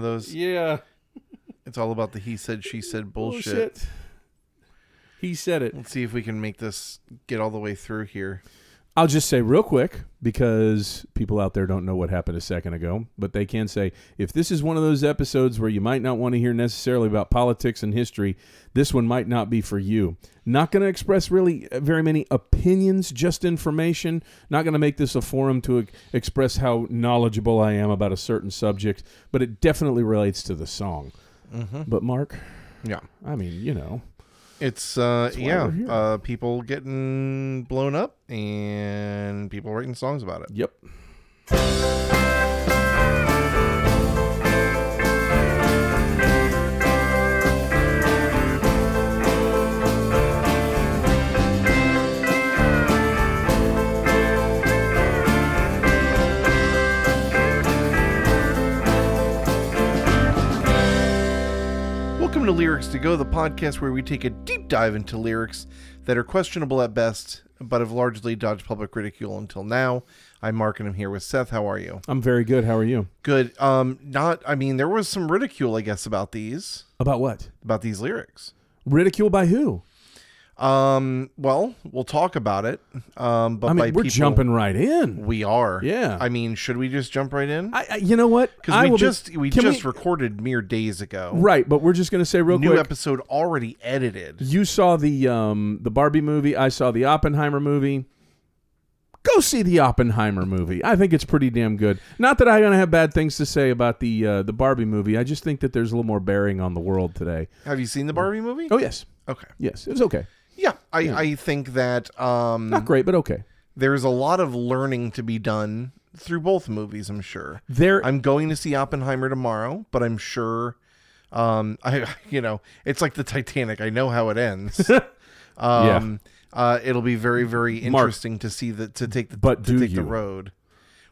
of those? Yeah. It's all about the he said, she said bullshit. Bullshit. He said it. Let's see if we can make this get all the way through here. I'll just say real quick because people out there don't know what happened a second ago, but they can say if this is one of those episodes where you might not want to hear necessarily about politics and history, this one might not be for you. Not going to express really uh, very many opinions, just information. Not going to make this a forum to express how knowledgeable I am about a certain subject, but it definitely relates to the song. Mm-hmm. But Mark, Yeah. I mean, you know, It's uh yeah, uh people getting blown up and people writing songs about it. yep. To Lyrics to Go, the podcast where we take a deep dive into lyrics that are questionable at best, but have largely dodged public ridicule until now. I'm Mark and I'm here with Seth. How are you? I'm very good. How are you? Good. Um not I mean there was some ridicule I guess about these About what? about these lyrics. Ridicule by who? Um well, we'll talk about it. Um but I by mean, we're people, jumping right in. we are. Yeah. I mean, should we just jump right in? I, I you know what? Cuz we will be- just we just recorded mere days ago. right, but we're just gonna say real New quick. New episode already edited. you saw the um the Barbie movie. I saw the Oppenheimer movie. Go see the Oppenheimer movie. I think it's pretty damn good. Not that I'm gonna have bad things to say about the uh, the Barbie movie. I just think that there's a little more bearing on the world today. Have you seen the Barbie movie? Oh yes, Okay. yes, it was okay. Yeah, I, I think that um, Not great, but okay. there's a lot of learning to be done through both movies. I'm sure. There, I'm going to see Oppenheimer tomorrow, but I'm sure, um, I you know, it's like the Titanic. I know how it ends. um, uh, it'll be very very Mark, interesting to see the to take the but to do take the you? road.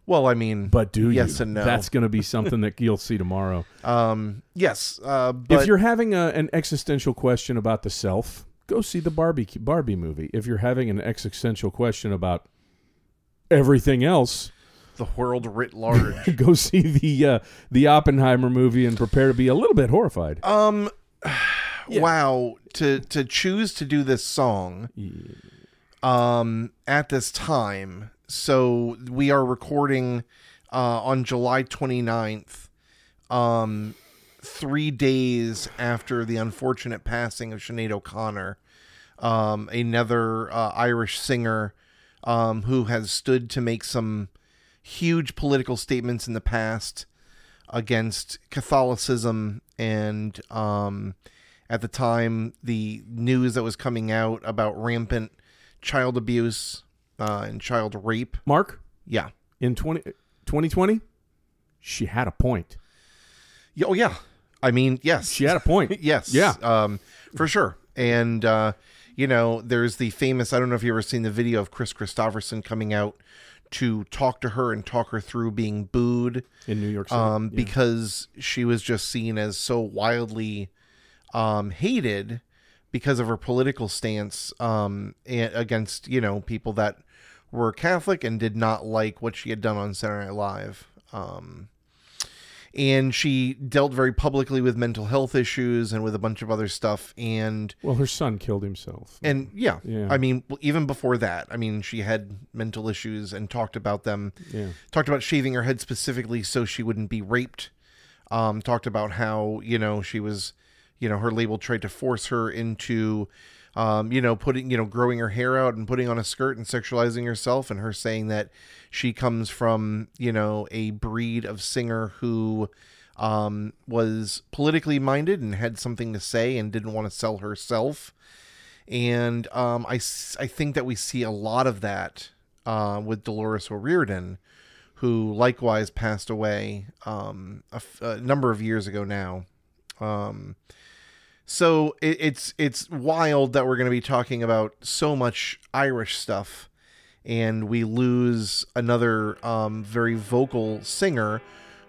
Well, I mean, but do yes you? and no. That's going to be something that you'll see tomorrow. um, yes, uh, but if you're having a, an existential question about the self, go see the Barbie Barbie movie. If you're having an existential question about everything else, the world writ large. go see the uh, the Oppenheimer movie and prepare to be a little bit horrified. um, Yeah. wow, to to choose to do this song. um, at this time. So we are recording uh, on July 29th, um, three days after the unfortunate passing of Sinead O'Connor, um, another uh, Irish singer um, who has stood to make some huge political statements in the past against Catholicism and um, at the time the news that was coming out about rampant child abuse uh, and child rape. Mark, Yeah. in 20, 2020, she had a point. Oh yeah. I mean, yes. She had a point. yes. Yeah. Um, for sure. And uh, you know, there's the famous. I don't know if you ever seen the video of Kris Kristofferson coming out to talk to her and talk her through being booed in New York City. um, Yeah. because she was just seen as so wildly um, hated because of her political stance um, against you know people that were Catholic and did not like what she had done on Saturday Night Live. Um, and she dealt very publicly with mental health issues and with a bunch of other stuff. And well, her son killed himself. and yeah, Yeah. I mean, even before that, I mean, she had mental issues and talked about them yeah. talked about shaving her head specifically so she wouldn't be raped. Um, talked about how you know she was, you know, her label tried to force her into, um, you know, putting you know growing her hair out and putting on a skirt and sexualizing herself, and her saying that she comes from you know a breed of singer who um, was politically minded and had something to say and didn't want to sell herself. And um, I, I think that we see a lot of that uh, with Dolores O'Riordan, who likewise passed away um, a, f- a number of years ago now. So it, it's it's wild that we're going to be talking about so much Irish stuff, and we lose another um, very vocal singer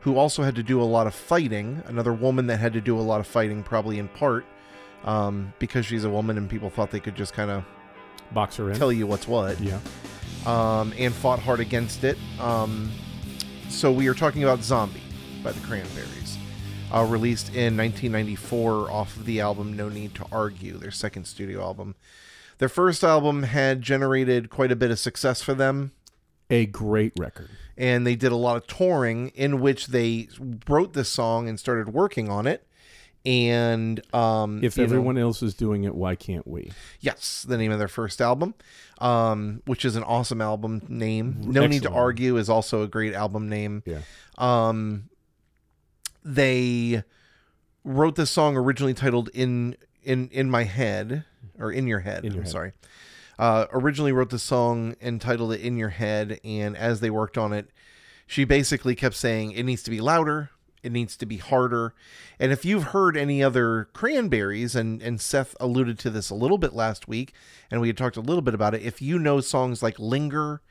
who also had to do a lot of fighting. Another woman that had to do a lot of fighting, probably in part um, because she's a woman and people thought they could just kind of box her in. tell you what's what yeah. um, and fought hard against it. Um, so we are talking about Zombie by the Cranberries. Uh, released in 1994 off of the album No Need to Argue, their second studio album. Their first album had generated quite a bit of success for them, A great record. and they did a lot of touring in which they wrote this song and started working on it. And um, If you know- everyone else is doing it, why can't we? Yes, the name of their first album, um, which is an awesome album name. No Need to Argue is also a great album name. Yeah. Um, they wrote this song originally titled "In in in My Head" or "In Your Head." In Your I'm Head. sorry. Uh, originally wrote the song and titled it "In Your Head," and as they worked on it, she basically kept saying it needs to be louder, it needs to be harder. And if you've heard any other cranberries, and and Seth alluded to this a little bit last week, and we had talked a little bit about it. If you know songs like "Linger"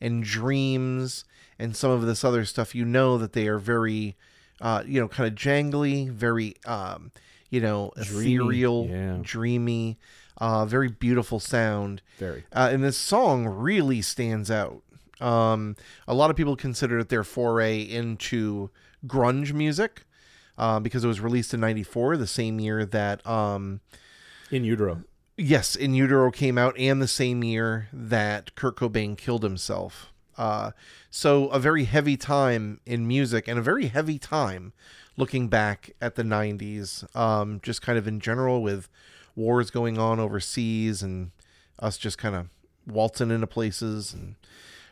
and "Dreams" and some of this other stuff, you know that they are very, uh, you know, kind of jangly, very, um, you know, Dreamy, ethereal, yeah. dreamy, uh, very beautiful sound. Very. Uh, and this song really stands out. Um, a lot of people consider it their foray into grunge music uh, because it was released in '94, the same year that um, In utero. yes, In Utero came out, and the same year that Kurt Cobain killed himself. Uh, so a very heavy time in music, and a very heavy time looking back at the '90s, um, just kind of in general with wars going on overseas and us just kind of waltzing into places and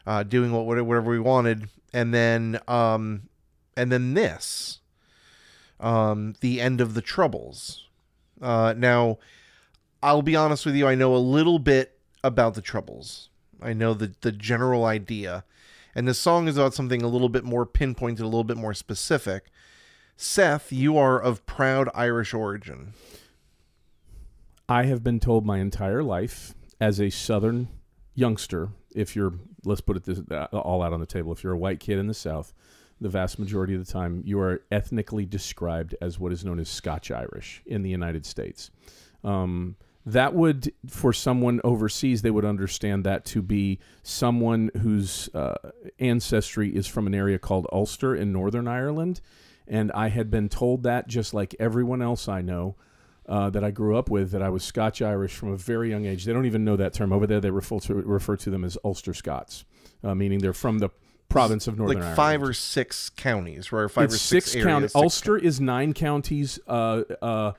uh, doing what whatever we wanted, and then um, and then this, um, the end of the troubles. Uh, now, I'll be honest with you, I know a little bit about the troubles. I know the the general idea, and this song is about something a little bit more pinpointed, a little bit more specific. Seth, you are of proud Irish origin. I have been told my entire life as a Southern youngster, if you're, let's put it this, uh, all out on the table, if you're a white kid in the South, the vast majority of the time you are ethnically described as what is known as Scotch Irish in the United States. Um, that would, for someone overseas, they would understand that to be someone whose uh, ancestry is from an area called Ulster in Northern Ireland. And I had been told that, just like everyone else I know, uh, that I grew up with that I was Scotch Irish from a very young age. They don't even know that term over there. They refer to refer to them as Ulster Scots, uh, meaning they're from the province of Northern Ireland. like Ireland. five or six counties, right? Or five it's or six, six counties. six Ulster is nine counties. Uh, uh,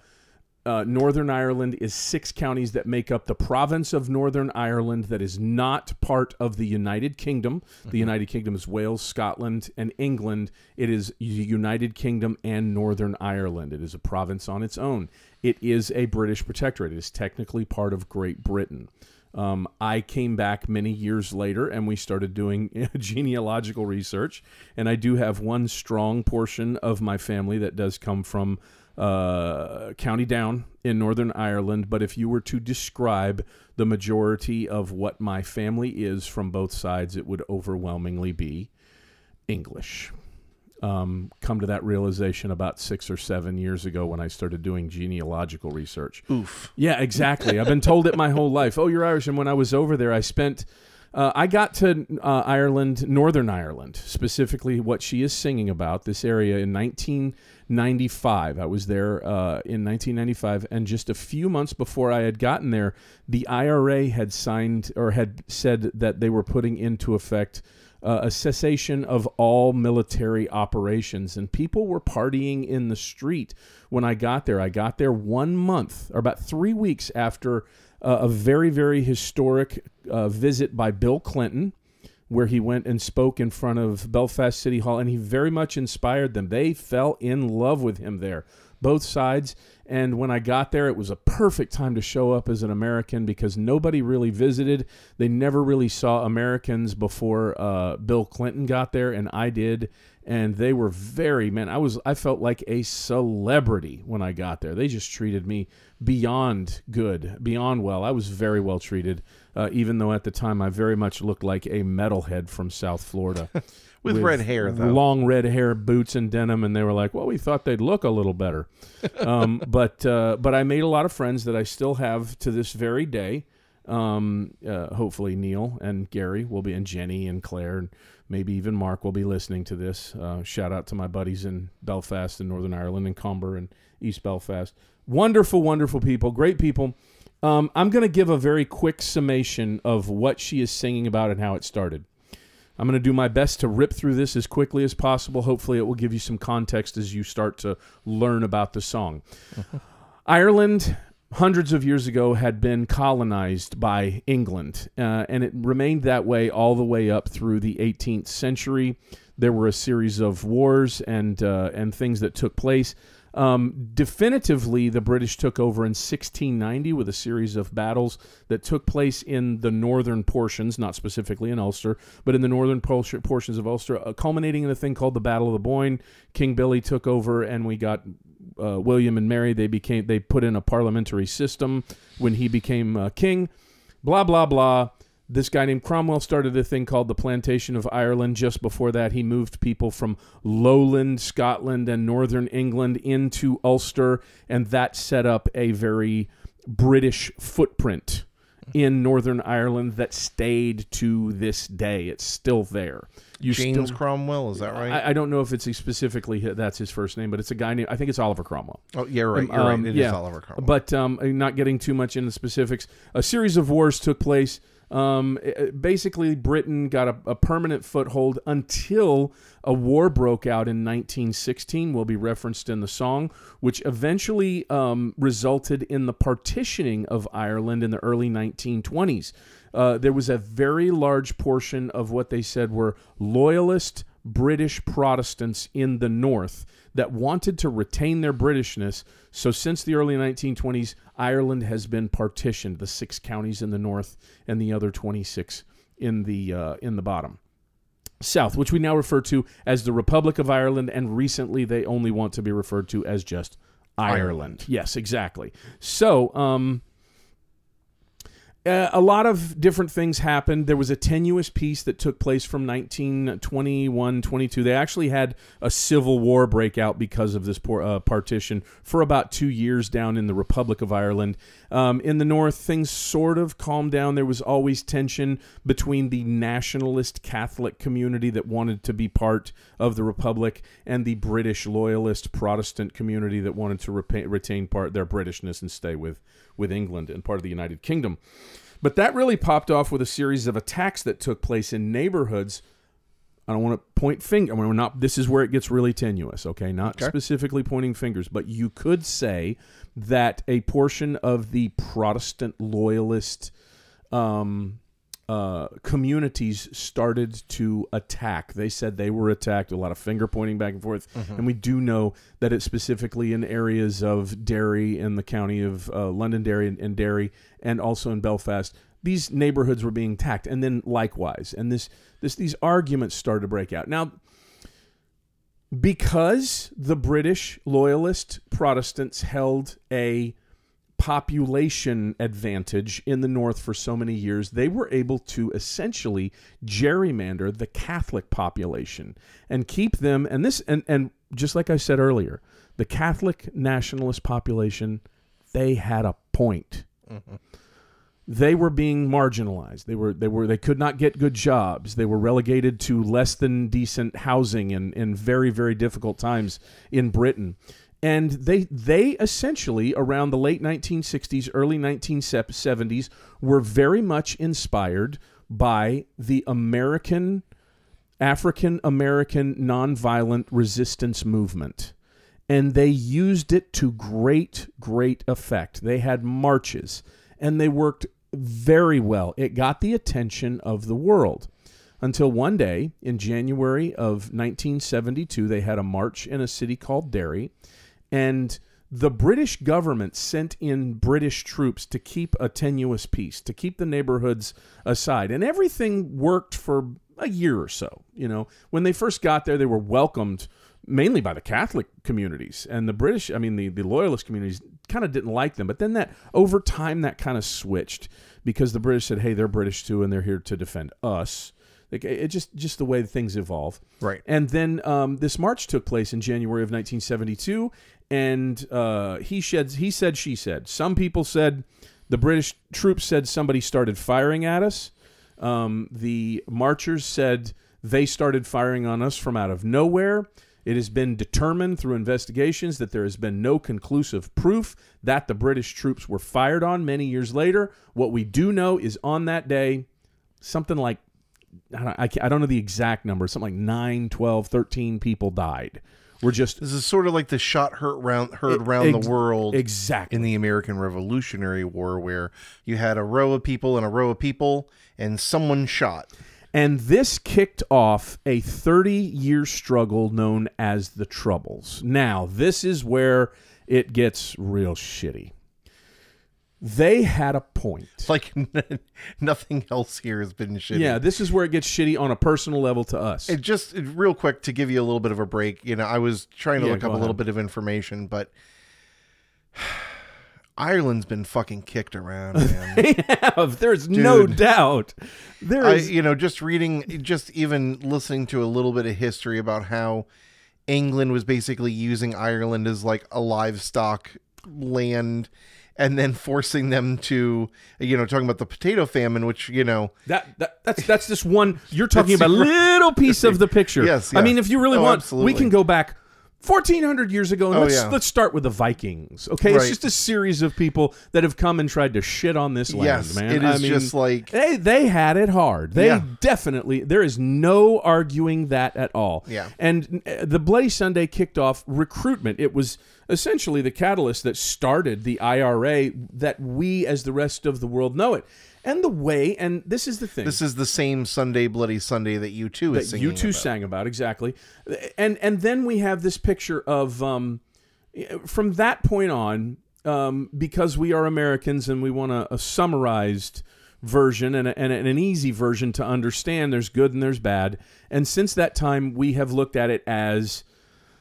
uh, Northern Ireland is six counties that make up the province of Northern Ireland that is not part of the United Kingdom. The United Kingdom is Wales, Scotland, and England. It is the United Kingdom and Northern Ireland. It is a province on its own. It is a British protectorate. It is technically part of Great Britain. Um, I came back many years later and we started doing genealogical research. And I do have one strong portion of my family that does come from uh, County Down in Northern Ireland. But if you were to describe the majority of what my family is from both sides, it would overwhelmingly be English. Um, come to that realization about six or seven years ago when I started doing genealogical research. Oof. Yeah, exactly. I've been told it my whole life. Oh, you're Irish. And when I was over there, I spent. Uh, I got to uh, Ireland, Northern Ireland, specifically what she is singing about, this area in 1995. I was there uh, in 1995, and just a few months before I had gotten there, the IRA had signed or had said that they were putting into effect uh, a cessation of all military operations, and people were partying in the street when I got there. I got there one month or about three weeks after uh, a very, very historic uh, visit by Bill Clinton, where he went and spoke in front of Belfast City Hall, and he very much inspired them. They fell in love with him there, both sides. And when I got there, it was a perfect time to show up as an American because nobody really visited. They never really saw Americans before uh, Bill Clinton got there, and I did. And they were very man. I was I felt like a celebrity when I got there. They just treated me beyond good, beyond well. I was very well treated, uh, even though at the time I very much looked like a metalhead from South Florida. With, red hair, though. long red hair, boots and denim, and they were like, "Well, we thought they'd look a little better." um, but uh, but I made a lot of friends that I still have to this very day. Um, uh, hopefully Neil and Gary will be, and Jenny and Claire and maybe even Mark will be listening to this. Uh, shout out to my buddies in Belfast and Northern Ireland and Comber and East Belfast. Wonderful, wonderful people, great people. Um, I'm going to give a very quick summation of what she is singing about and how it started. I'm going to do my best to rip through this as quickly as possible. Hopefully, it will give you some context as you start to learn about the song. Ireland, hundreds of years ago, had been colonized by England, uh, and it remained that way all the way up through the 18th century. There were a series of wars and uh, and things that took place. Um, definitively, the British took over in 1690 with a series of battles that took place in the northern portions, not specifically in Ulster, but in the northern portions of Ulster, uh, culminating in a thing called the Battle of the Boyne. King Billy took over, and we got uh, William and Mary. They became they put in a parliamentary system when he became uh, king. Blah blah blah this guy named Cromwell started a thing called the Plantation of Ireland. Just before that, he moved people from lowland Scotland and northern England into Ulster, and that set up a very British footprint in Northern Ireland that stayed to this day. It's still there. You James still, Cromwell, is that right? I, I, don't know if it's specifically that's his first name, but it's a guy named I think it's Oliver Cromwell. Oh, yeah, right. You're um, right. It yeah. is Oliver Cromwell. But um, not getting too much into specifics. A series of wars took place um, basically, Britain got a, a, permanent foothold until a war broke out in 1916, will be referenced in the song, which eventually um, resulted in the partitioning of Ireland in the early 1920s. Uh, there was a very large portion of what they said were loyalist British Protestants in the North that wanted to retain their Britishness. So, since the early 1920s, Ireland has been partitioned the six counties in the north and the other 26 in the, uh, in the bottom. South, which we now refer to as the Republic of Ireland, and recently they only want to be referred to as just Ireland. Ireland. Yes, exactly. So, um, uh, a lot of different things happened. There was a tenuous peace that took place from 1921 22. They actually had a civil war break out because of this por- uh, partition for about two years down in the Republic of Ireland. Um, in the north, things sort of calmed down. There was always tension between the nationalist Catholic community that wanted to be part of the Republic and the British loyalist Protestant community that wanted to retain part their Britishness and stay with with England and part of the United Kingdom. But that really popped off with a series of attacks that took place in neighborhoods. I don't want to point finger. I mean, we're not. This is where it gets really tenuous. Okay, not okay. specifically pointing fingers, but you could say that a portion of the Protestant loyalist um, uh, communities started to attack. They said they were attacked. A lot of finger pointing back and forth, mm-hmm. and we do know that it's specifically in areas of Derry in the county of uh, Londonderry and, and Derry, and also in Belfast. These neighborhoods were being attacked, and then likewise, and this this these arguments started to break out. Now, because the British loyalist Protestants held a population advantage in the North for so many years, they were able to essentially gerrymander the Catholic population and keep them. And this, and, and just like I said earlier, the Catholic nationalist population, they had a point. Mm-hmm. They were being marginalized. They were they were they could not get good jobs. They were relegated to less than decent housing in, in very, very difficult times in Britain and they they essentially around the late 1960s early 1970s were very much inspired by the American African American nonviolent resistance movement. And they used it to great great effect. They had marches and they worked very well. It got the attention of the world. Until one day in January of 1972 they had a march in a city called Derry and the British government sent in British troops to keep a tenuous peace, to keep the neighborhoods aside. And everything worked for a year or so. You know, when they first got there, they were welcomed mainly by the Catholic communities. And the British, I mean, the, the loyalist communities kind of didn't like them. But then that, over time, that kind of switched because the British said, hey, they're British too, and they're here to defend us. Like it just just the way things evolve. Right. And then um, this march took place in January of 1972, and uh, he sheds he said she said. Some people said the British troops said somebody started firing at us. Um, the marchers said They started firing on us from out of nowhere. It has been determined through investigations that there has been no conclusive proof that the British troops were fired on many years later. What we do know is on that day, something like, I don't, I don't know the exact number, something like 9, 12, 13 people died. We're just This is sort of like the shot heard round heard E- round ex- the world exactly. in the American Revolutionary War, where you had a row of people and a row of people, and someone shot. And this kicked off a 30 year struggle known as the Troubles. Now, this is where it gets real shitty. They had a point. Like nothing else here has been shitty. Yeah, this is where it gets shitty on a personal level to us. It just real quick to give you a little bit of a break. You know, I was trying to Yeah, look up a little bit of information, but Ireland's been fucking kicked around, man. they have. There's no doubt. There I, you know, just reading, just even listening to a little bit of history about how England was basically using Ireland as like a livestock land, and then forcing them to, you know, talking about the potato famine, which you know, That, that that's that's just one. You're talking about a little piece of the picture. Yes, I mean, if you really Oh, want, absolutely. we can go back 1400 years ago and Oh, let's yeah. let's start with the Vikings. Okay, it's just a series of people that have come and tried to shit on this land, yes, man. it is I mean, just like they they had it hard. They Yeah. definitely there is no arguing that at all. Yeah. And uh, the Bloody Sunday kicked off recruitment. It was essentially the catalyst that started the IRA that we as the rest of the world know it. And the way and this is the thing. This is the same Sunday Bloody Sunday that you two that U2 about. sang about exactly. And and then we have this picture of um from that point on um because we are americans and we want a, a summarized version and, a, and an easy version to understand there's good and there's bad. And since that time we have looked at it as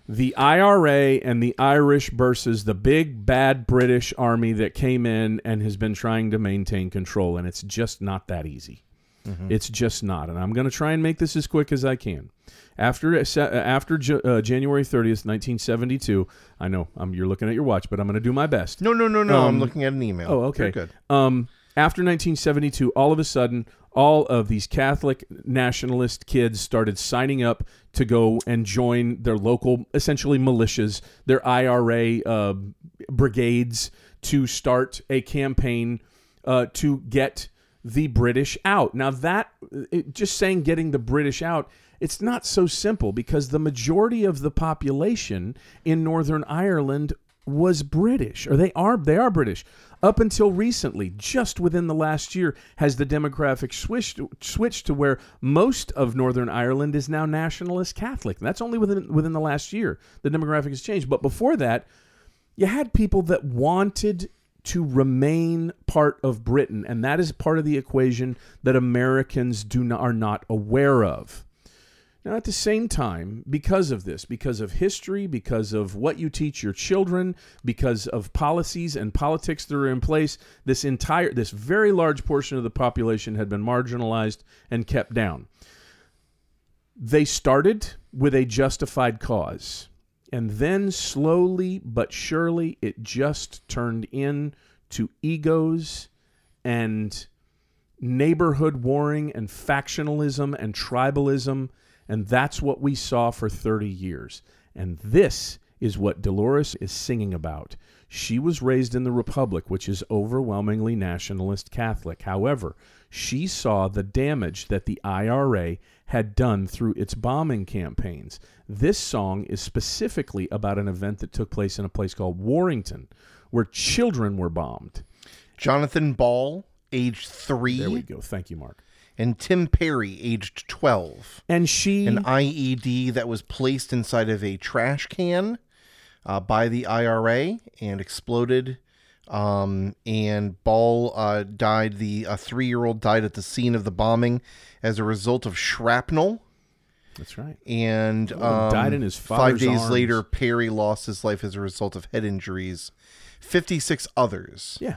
the IRA and the Irish versus the big bad British army that came in and has been trying to maintain control and it's just not that easy. It's just not, and I'm going to try and make this as quick as I can. After uh, after uh, January 30th, 1972, I know um, you're looking at your watch, but I'm going to do my best. No, no, no, no. Um, I'm looking at an email. Oh, okay. Good. Um, after 1972, all of a sudden, all of these Catholic nationalist kids started signing up to go and join their local, essentially militias, their IRA uh, brigades, to start a campaign uh, to get the British out. Now, that it, just saying getting the British out. It's not so simple because the majority of the population in Northern Ireland was British, or they are they are British. Up until recently, just within the last year, has the demographic switched switched to where most of Northern Ireland is now nationalist Catholic. That's only within within the last year the demographic has changed. But before that, you had people that wanted to remain part of Britain, and that is part of the equation that Americans do not, are not aware of. Now, at the same time, because of this, because of history, because of what you teach your children, because of policies and politics that are in place, this entire, this very large portion of the population had been marginalized and kept down. They started with a justified cause. And then slowly but surely, it just turned into egos and neighborhood warring and factionalism and tribalism. And that's what we saw for 30 years. And this is what Dolores is singing about. She was raised in the Republic, which is overwhelmingly nationalist Catholic. However, she saw the damage that the IRA had done through its bombing campaigns. This song is specifically about an event that took place in a place called Warrington, where children were bombed. Jonathan Ball, age three, There we go. Thank you, Mark. And Tim Parry, aged 12. And she An IED that was placed inside of a trash can uh, by the IRA and exploded. Um, and Ball uh, died. The uh, three year old died at the scene of the bombing as a result of shrapnel. That's right. And um, died in his five days arms. later, Parry lost his life as a result of head injuries. 56 others Yeah.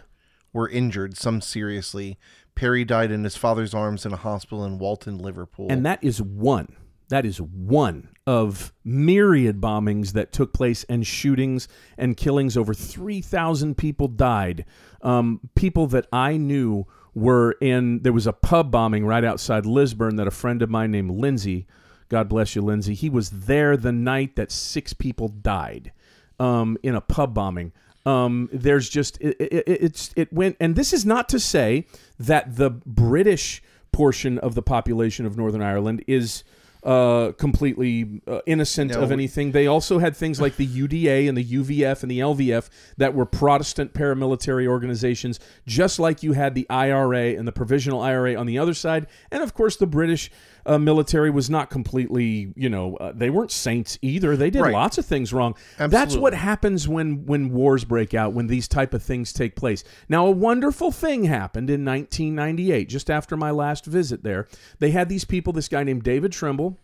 were injured, some seriously. Parry died in his father's arms in a hospital in Walton, Liverpool. And that is one. That is one of myriad bombings that took place and shootings and killings. Over 3,000 people died. Um, people that I knew were in, there was a pub bombing right outside Lisburn that a friend of mine named Lindsay, God bless you, Lindsay, he was there the night that six people died um, in a pub bombing. Um, there's just it, it, it's it went, and this is not to say that the British portion of the population of Northern Ireland is uh, completely uh, innocent No. of anything. They also had things like the UDA and the UVF and the LVF that were Protestant paramilitary organizations, just like you had the IRA and the Provisional IRA on the other side. And of course, the British uh, military was not completely, you know, uh, they weren't saints either. They did Right. lots of things wrong. That's what happens when when wars break out, when these type of things take place. Now, a wonderful thing happened in 1998, just after my last visit there. They had these people, this guy named David Trimble,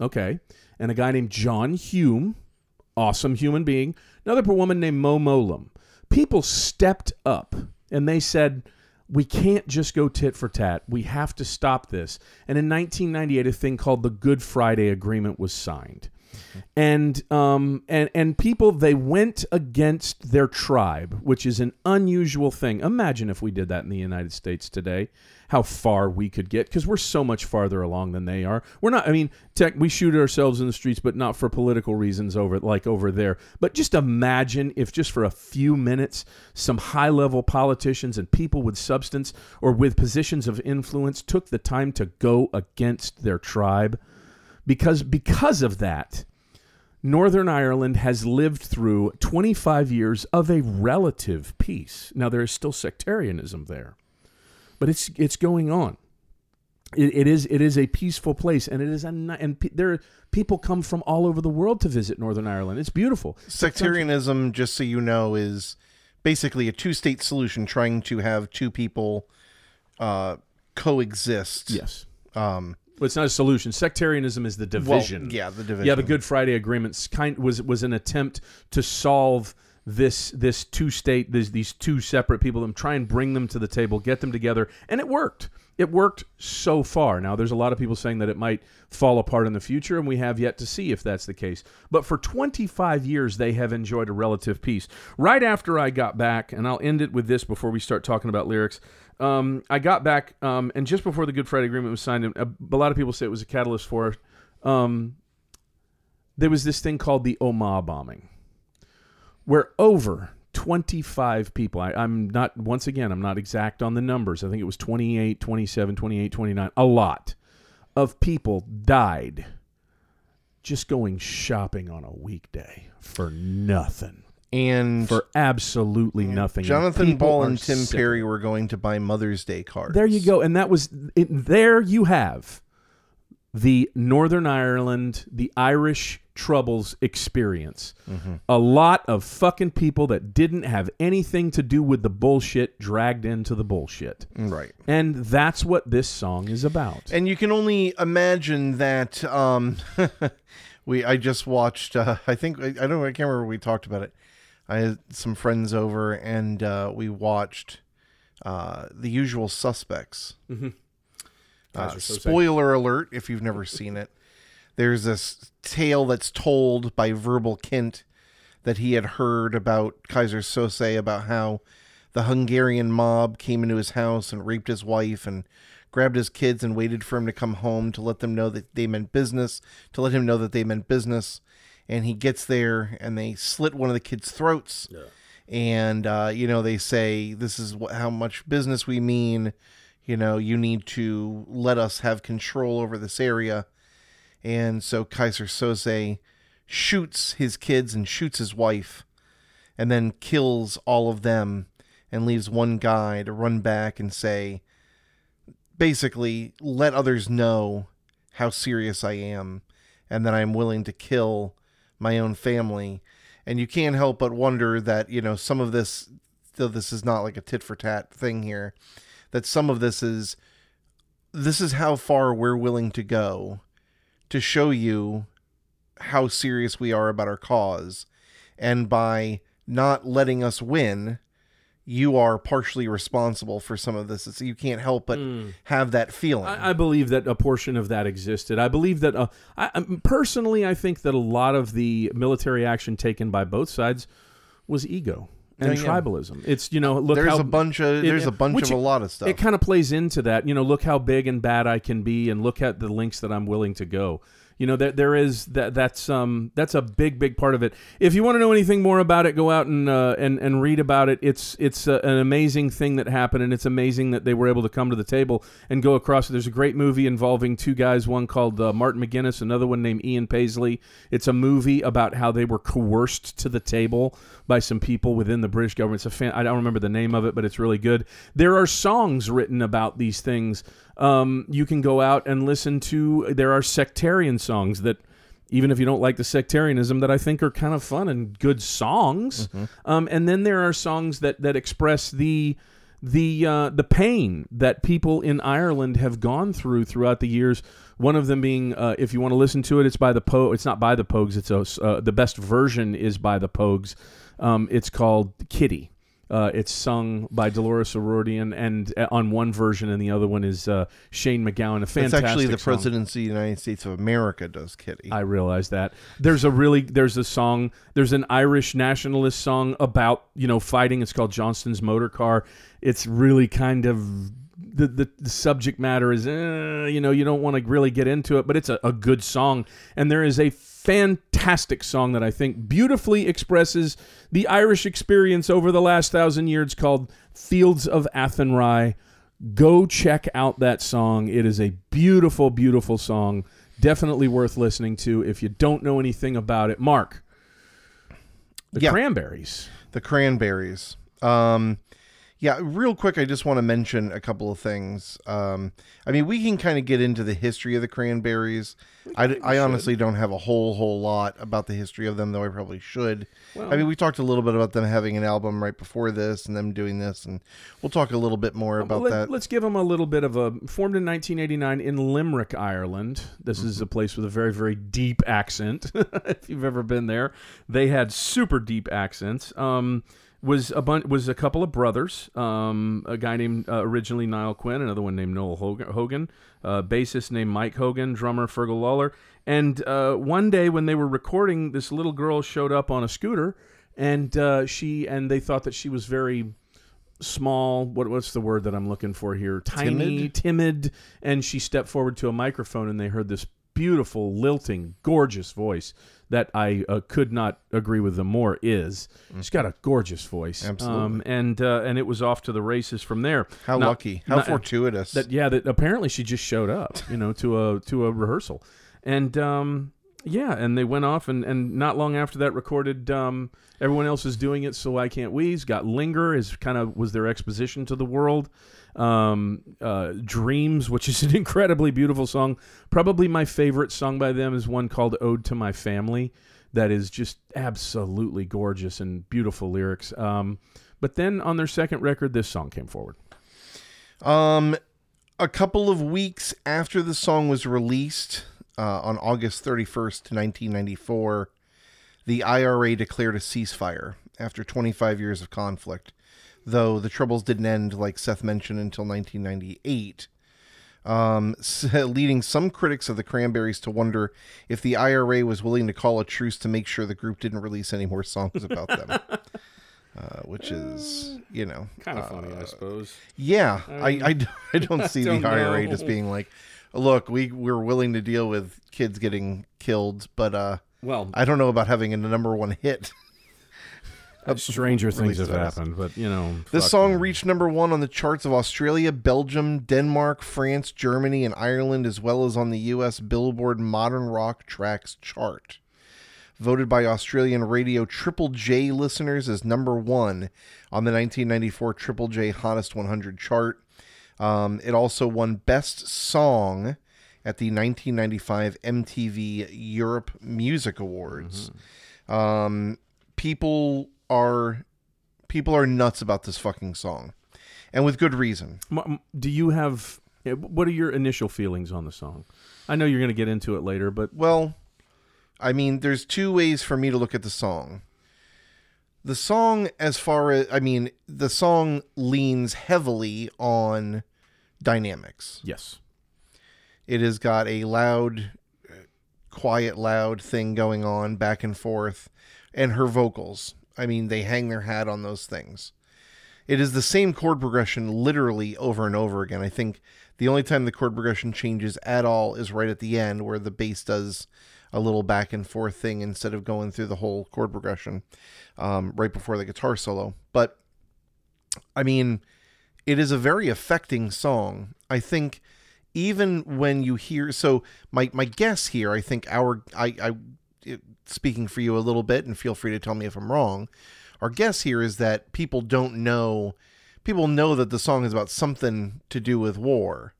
okay, and a guy named John Hume, awesome human being, another woman named Mo Mowlam. People stepped up and they said, we can't just go tit for tat. We have to stop this. And in 1998, a thing called the Good Friday Agreement was signed and um and and people they went against their tribe which is an unusual thing. Imagine if we did that in the united states today how far we could get because we're so much farther along than they are. We're not i mean tech we shoot ourselves in the streets but not for political reasons over like over there. But just imagine if just for a few minutes some high level politicians and people with substance or with positions of influence took the time to go against their tribe because because of that Northern Ireland has lived through 25 years of a relative peace. Now there is still sectarianism there, but it's it's going on. It, it is it is a peaceful place, and it is a and pe- there people come from all over the world to visit Northern Ireland. It's beautiful. Sectarianism, just so you know, is basically a two-state solution trying to have two people uh, coexist. Yes, Um, but it's not a solution. Sectarianism is the well, division. yeah, the division. Yeah, the Good Friday Agreements kind was was an attempt to solve this this two state these these two separate people and try and bring them to the table, get them together, and it worked. It worked so far. Now there's a lot of people saying that it might fall apart in the future, and we have yet to see if that's the case. But for 25 years, they have enjoyed a relative peace. Right after I got back, and I'll end it with this before we start talking about lyrics. Um, I got back, um, and just before the Good Friday Agreement was signed, a, a lot of people say it was a catalyst for it. Um, there was this thing called the Omagh bombing, where over 25 people, I, I'm not, once again, I'm not exact on the numbers. I think it was 28, 27, 28, 29, a lot of people died just going shopping on a weekday for nothing. And For absolutely nothing. Jonathan people Ball and Tim sick. Parry were going to buy Mother's Day cards. There you go. And that was it, there you have the Northern Ireland, the Irish Troubles experience. A lot of fucking people that didn't have anything to do with the bullshit dragged into the bullshit. Right. And that's what this song is about. And you can only imagine that. Um, we I just watched. Uh, I think I, I don't. know, I can't remember. We talked about it. I had some friends over, and uh, we watched uh, The Usual Suspects. Uh, Keyser Söze. spoiler alert: if you've never seen it, there's this tale that's told by Verbal Kint that he had heard about Keyser Söze about how the Hungarian mob came into his house and raped his wife and grabbed his kids and waited for him to come home to let them know that they meant business, to let him know that they meant business. And he gets there and they slit one of the kids' throats. And, uh, you know, they say, This is wh- how much business we mean. You know, you need to let us have control over this area. And so Keyser Söze shoots his kids and shoots his wife and then kills all of them and leaves one guy to run back and say, basically, let others know how serious I am and that I'm willing to kill my own family. And you can't help but wonder that, you know, some of this, though this is not like a tit for tat thing here, that some of this is, this is how far we're willing to go to show you how serious we are about our cause. And by not letting us win, you are partially responsible for some of this. It's, you can't help but have that feeling. I, I believe that a portion of that existed. I believe that uh, I, um, personally, I think that a lot of the military action taken by both sides was ego and Yeah, yeah. tribalism. It's you know look there's how a bunch of it- there's a bunch of a lot of stuff. It kind of plays into that. You know, look how big and bad I can be, and look at the links that I'm willing to go. You know, there there is that that's um that's a big big part of it. If you want to know anything more about it, go out and uh, and and read about it. It's it's uh, an amazing thing that happened, and it's amazing that they were able to come to the table and go across. There's a great movie involving two guys, one called uh, Martin McGuinness, another one named Ian Paisley. It's a movie about how they were coerced to the table by some people within the British government. It's a fan. I don't remember the name of it, but it's really good. There are songs written about these things. Um, you can go out and listen to. There are sectarian songs that, even if you don't like the sectarianism, that I think are kind of fun and good songs. Um, and then there are songs that that express the the uh, the pain that people in Ireland have gone through throughout the years. One of them being, uh, if you want to listen to it, it's by the Po. It's not by the Pogues. It's a, uh, the best version is by the Pogues. Um, it's called Kitty. Uh, it's sung by Dolores O'Riordan, and uh, on one version, and the other one is uh, Shane MacGowan. A It's fantastic. actually the song. presidency of the United States of America does Kitty. I realize that. There's a really there's a song, there's an Irish nationalist song about, you know, fighting. It's called Johnston's Motor Car. It's really kind of the, the, the subject matter is, uh, you know, you don't want to really get into it, but it's a, a good song. And there is a fantastic song that I think beautifully expresses the Irish experience over the last thousand years called Fields of Athenry. Go check out that song. It is a beautiful, beautiful song. Definitely worth listening to if you don't know anything about it. Mark, the Yeah. Cranberries. the cranberries. Um, yeah, real quick, I just want to mention a couple of things. Um, I mean, we can kind of get into the history of the cranberries. I, I honestly don't have a whole whole lot about the history of them, though I probably should. I mean, we talked a little bit about them having an album right before this, and them doing this, and we'll talk a little bit more about that. Let, that. us give them a little bit of a formed in 1989 in Limerick, Ireland. This Mm-hmm. is a place with a very, very deep accent. if you've ever been there, they had super deep accents. Um, was a bun- was a couple of brothers. Um, a guy named uh, originally Niall Quinn, another one named Noel Hogan, Hogan uh, bassist named Mike Hogan, drummer Fergal Lawler. And uh, one day when they were recording, this little girl showed up on a scooter, and uh, she and they thought that she was very small what what's the word that I'm looking for here tiny Timid? timid and she stepped forward to a microphone and they heard this beautiful lilting gorgeous voice that I uh, could not agree with them more is she's got a gorgeous voice Absolutely. um, and uh, and it was off to the races from there How Now- lucky! How now- fortuitous! that yeah that apparently she just showed up you know to a to a rehearsal and um yeah and they went off and and not long after that recorded um everyone else is doing it so i can't we's got linger is kind of was their exposition to the world um uh dreams which is an incredibly beautiful song. Probably my favorite song by them is one called ode to my family that is just absolutely gorgeous and beautiful lyrics. Um but then on their second record this song came forward. Um, a couple of weeks after the song was released, uh, on August 31st, 1994, the IRA declared a ceasefire after 25 years of conflict, though the troubles didn't end, like Seth mentioned, until 1998. Um, leading some critics of the Cranberries to wonder if the IRA was willing to call a truce to make sure the group didn't release any more songs about them. Uh, which is, you know, kind of funny i suppose yeah, I I don't see don't the IRA know. just being like, look, we we're willing to deal with kids getting killed, but uh, well I don't know about having a number one hit. Stranger things have happened, but you know, This song reached number one on the charts of Australia, Belgium, Denmark, France, Germany, and Ireland, as well as on the U.S. Billboard Modern Rock Tracks chart. Voted by Australian radio Triple J listeners as number one on the 1994 Triple J Hottest 100 chart. Um, it also won Best Song at the 1995 MTV Europe Music Awards. Um, people are people are nuts about this fucking song, and with good reason. Do you have? eh, What are your initial feelings on the song? I know you're going to get into it later, but Well, I mean, there's two ways for me to look at the song. the song as far as I mean, the song leans heavily on dynamics. Yes. It has got a loud, uh, quiet, loud thing going on back and forth, and her vocals. I mean, they hang their hat on those things. It is the same chord progression literally over and over again. I think the only time the chord progression changes at all is right at the end where the bass does a little back and forth thing instead of going through the whole chord progression um, right before the guitar solo. But I mean, it is a very affecting song. I think even when you hear so my my guess here, I think our I I speaking for you a little bit and feel free to tell me if I'm wrong. Our guess here is that people don't know people know that the song is about something to do with war,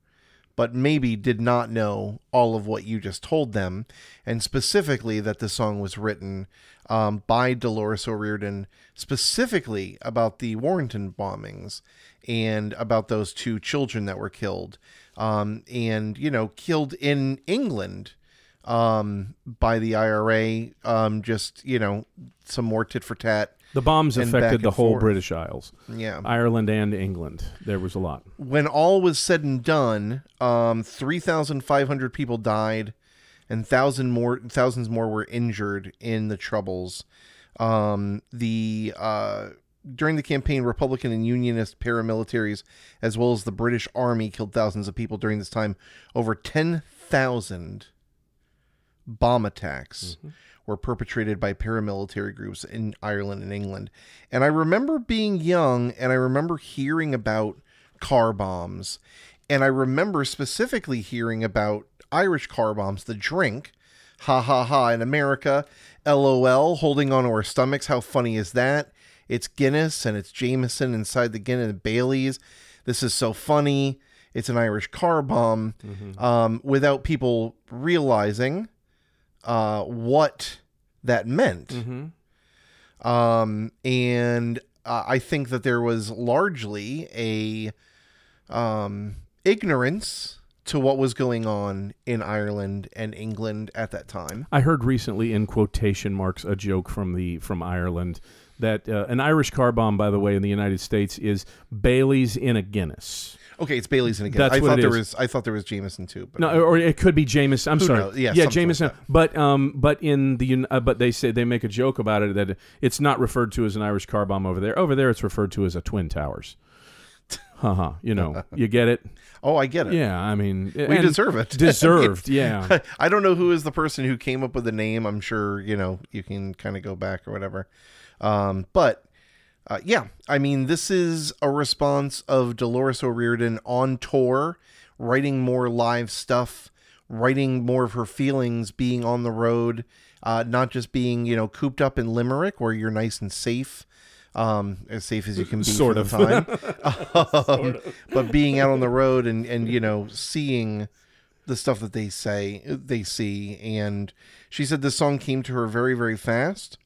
but maybe did not know all of what you just told them, and specifically that the song was written um, by Dolores O'Riordan specifically about the Warrington bombings and about those two children that were killed, um, and you know killed in England um, by the IRA. Um, just you know some more tit for tat. The bombs affected the whole forth. British Isles, Yeah. Ireland and England. There was a lot. when all was said and done, um, 3,500 people died and thousand more, thousands more were injured in the troubles. Um, the uh, during the campaign, Republican and Unionist paramilitaries, as well as the British Army, killed thousands of people during this time. Over 10,000 bomb attacks were perpetrated by paramilitary groups in Ireland and England. And I remember being young and I remember hearing about car bombs. And I remember specifically hearing about Irish car bombs, the drink. Ha ha ha in America. LOL, holding on to our stomachs. How funny is that? It's Guinness and it's Jameson inside the Guinness and Bailey's. This is so funny. It's an Irish car bomb um, without people realizing uh, what that meant. Mm-hmm. Um, and uh, I think that there was largely a um, ignorance to what was going on in Ireland and England at that time. I heard recently, in quotation marks, a joke from the from Ireland that uh, an Irish car bomb, by the way, in the United States is Bailey's in a Guinness. Okay, it's Bailey's again. That's I what thought it there is. was I thought there was Jameson too, but No, or it could be Jameson. I'm Who sorry. knows? Yeah, yeah, something like Jameson. that. but um, but in the Un- uh, but they say they make a joke about it that it's not referred to as an Irish car bomb over there. Over there, it's referred to as a twin towers. Haha, you know, you get it. oh, I get it. Yeah, I mean, We deserve it. Deserved, yeah. I don't know who is the person who came up with the name. I'm sure you know you can kind of go back or whatever. Um, but uh, yeah, I mean, this is a response of Dolores O'Riordan on tour, writing more live stuff, writing more of her feelings, being on the road, uh, not just being you know cooped up in Limerick where you're nice and safe. Um, as safe as you can be Sort of. the time, um, but being out on the road and and you know seeing the stuff that they say they see and she said this song came to her very very fast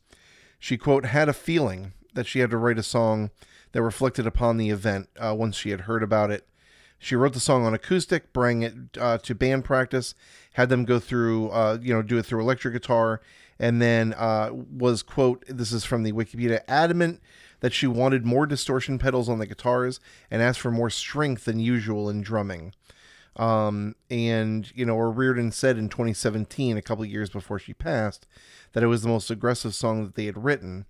she quote had a feeling that she had to write a song that reflected upon the event uh, once she had heard about it she wrote the song on acoustic bring it uh, to band practice had them go through uh, you know do it through electric guitar and then uh, was quote this is from the wikipedia adamant that she wanted more distortion pedals on the guitars and asked for more strength than usual in drumming um, and you know, O'Riordan said in 2017, a couple years before she passed, that it was the most aggressive song that they had written.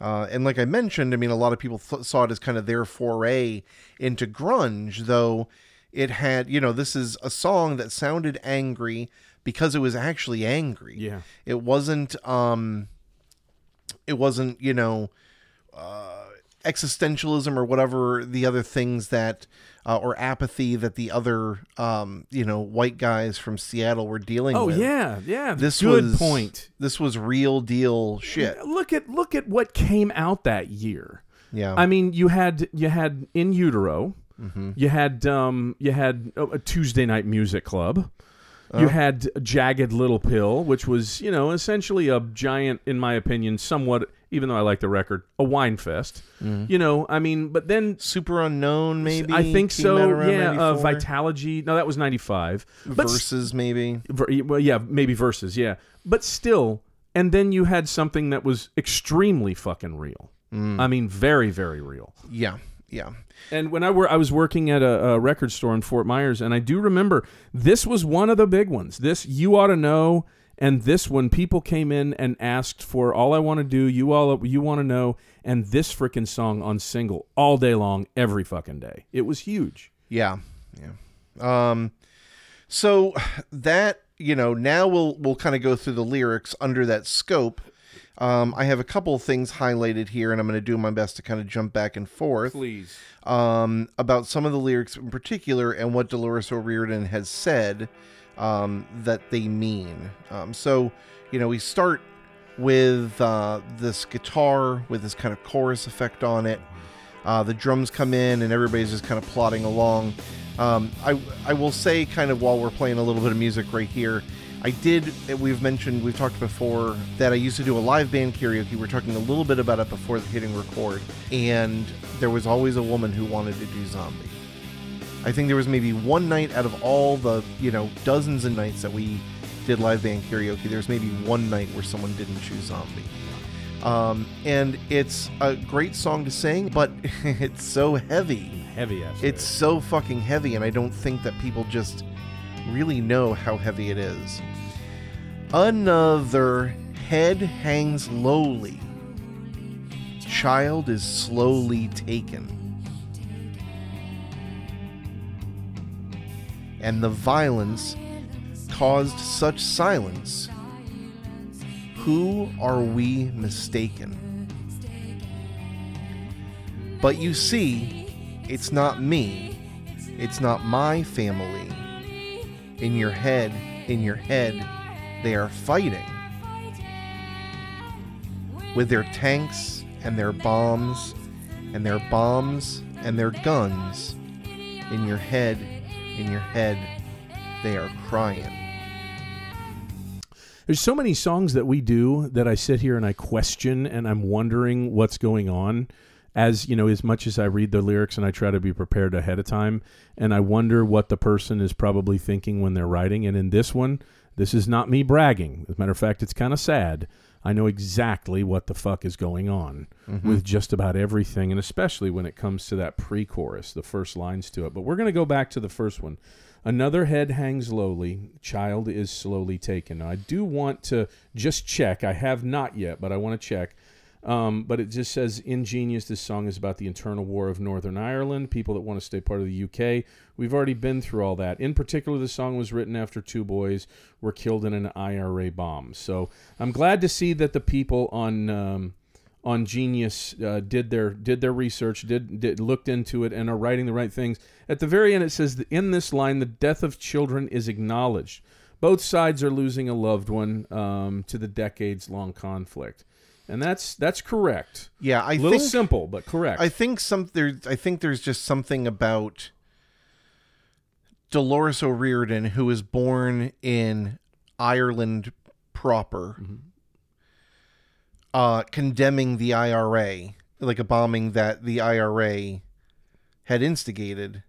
Uh, and like I mentioned, I mean, a lot of people th- saw it as kind of their foray into grunge, though it had, you know, this is a song that sounded angry because it was actually angry. Yeah. It wasn't, um, it wasn't, you know, uh, existentialism or whatever the other things that uh, or apathy that the other um, you know white guys from Seattle were dealing Oh with. Oh yeah, yeah. This good was point. This was real deal shit. Look at look at what came out that year. Yeah. I mean, you had you had in utero, Mm-hmm. you had um, you had oh, a Tuesday night music club. Uh. You had jagged little pill, which was you know essentially a giant, in my opinion, somewhat. Even though I like the record, a whine fest. Mm-hmm. You know, I mean, but then Superunknown, maybe. I think so. Yeah, uh, Vitalogy. No, that was ninety five. Verses, maybe. Ver- well, yeah, maybe verses, yeah. But still, and then you had something that was extremely fucking real. I mean, very, very real. Yeah, yeah, And when I were I was working at a, a record store in Fort Myers, and I do remember this was one of the big ones. This you ought to know, and this when people came in and asked for all I want to do, you all you want to know, and this freaking song on single all day long, every fucking day. It was huge. yeah, yeah. Um, so that you know, now we'll we'll kind of go through the lyrics under that scope. Um, I have a couple of things highlighted here, and I'm going to do my best to kind of jump back and forth. Please. um, about some of the lyrics in particular and what Dolores O'Riordan has said um, that they mean. Um, so, you know, we start with uh, this guitar with this kind of chorus effect on it. Uh, the drums come in and everybody's just kind of plodding along. Um, I, I will say, kind of while we're playing a little bit of music right here, I did, we've mentioned, we've talked before that I used to do a live band karaoke. We are talking a little bit about it before the hitting record. And there was always a woman who wanted to do zombie. I think there was maybe one night out of all the, you know, dozens of nights that we did live band karaoke, there's maybe one night where someone didn't choose zombie. Um, and it's a great song to sing, but it's so heavy. Heavy ass. It's so fucking heavy, and I don't think that people just really know how heavy it is. Another head hangs lowly. Child is slowly taken. And the violence caused such silence. Who are we mistaken? But you see, it's not me. It's not my family. In your head, in your head, they are fighting. With their tanks and their bombs, and their bombs and their guns. In your head, in your head, they are crying. There's so many songs that we do that I sit here and I question and I'm wondering what's going on. As you know, as much as I read the lyrics and I try to be prepared ahead of time, and I wonder what the person is probably thinking when they're writing. And in this one, this is not me bragging. As a matter of fact, it's kind of sad. I know exactly what the fuck is going on mm-hmm. with just about everything, and especially when it comes to that pre chorus, the first lines to it. But we're going to go back to the first one. Another head hangs lowly, child is slowly taken. Now, I do want to just check. I have not yet, but I want to check. Um, but it just says in Genius. This song is about the internal war of Northern Ireland, people that want to stay part of the UK. We've already been through all that. In particular, the song was written after two boys were killed in an IRA bomb. So I'm glad to see that the people on um, on Genius uh, did their did their research, did, did looked into it, and are writing the right things. At the very end, it says that in this line, the death of children is acknowledged. Both sides are losing a loved one um, to the decades long conflict, and that's that's correct. Yeah, I A little think simple, but correct. I think some there. I think there's just something about Dolores O'Riordan, who was born in Ireland proper, uh, condemning the IRA, like a bombing that the IRA had instigated,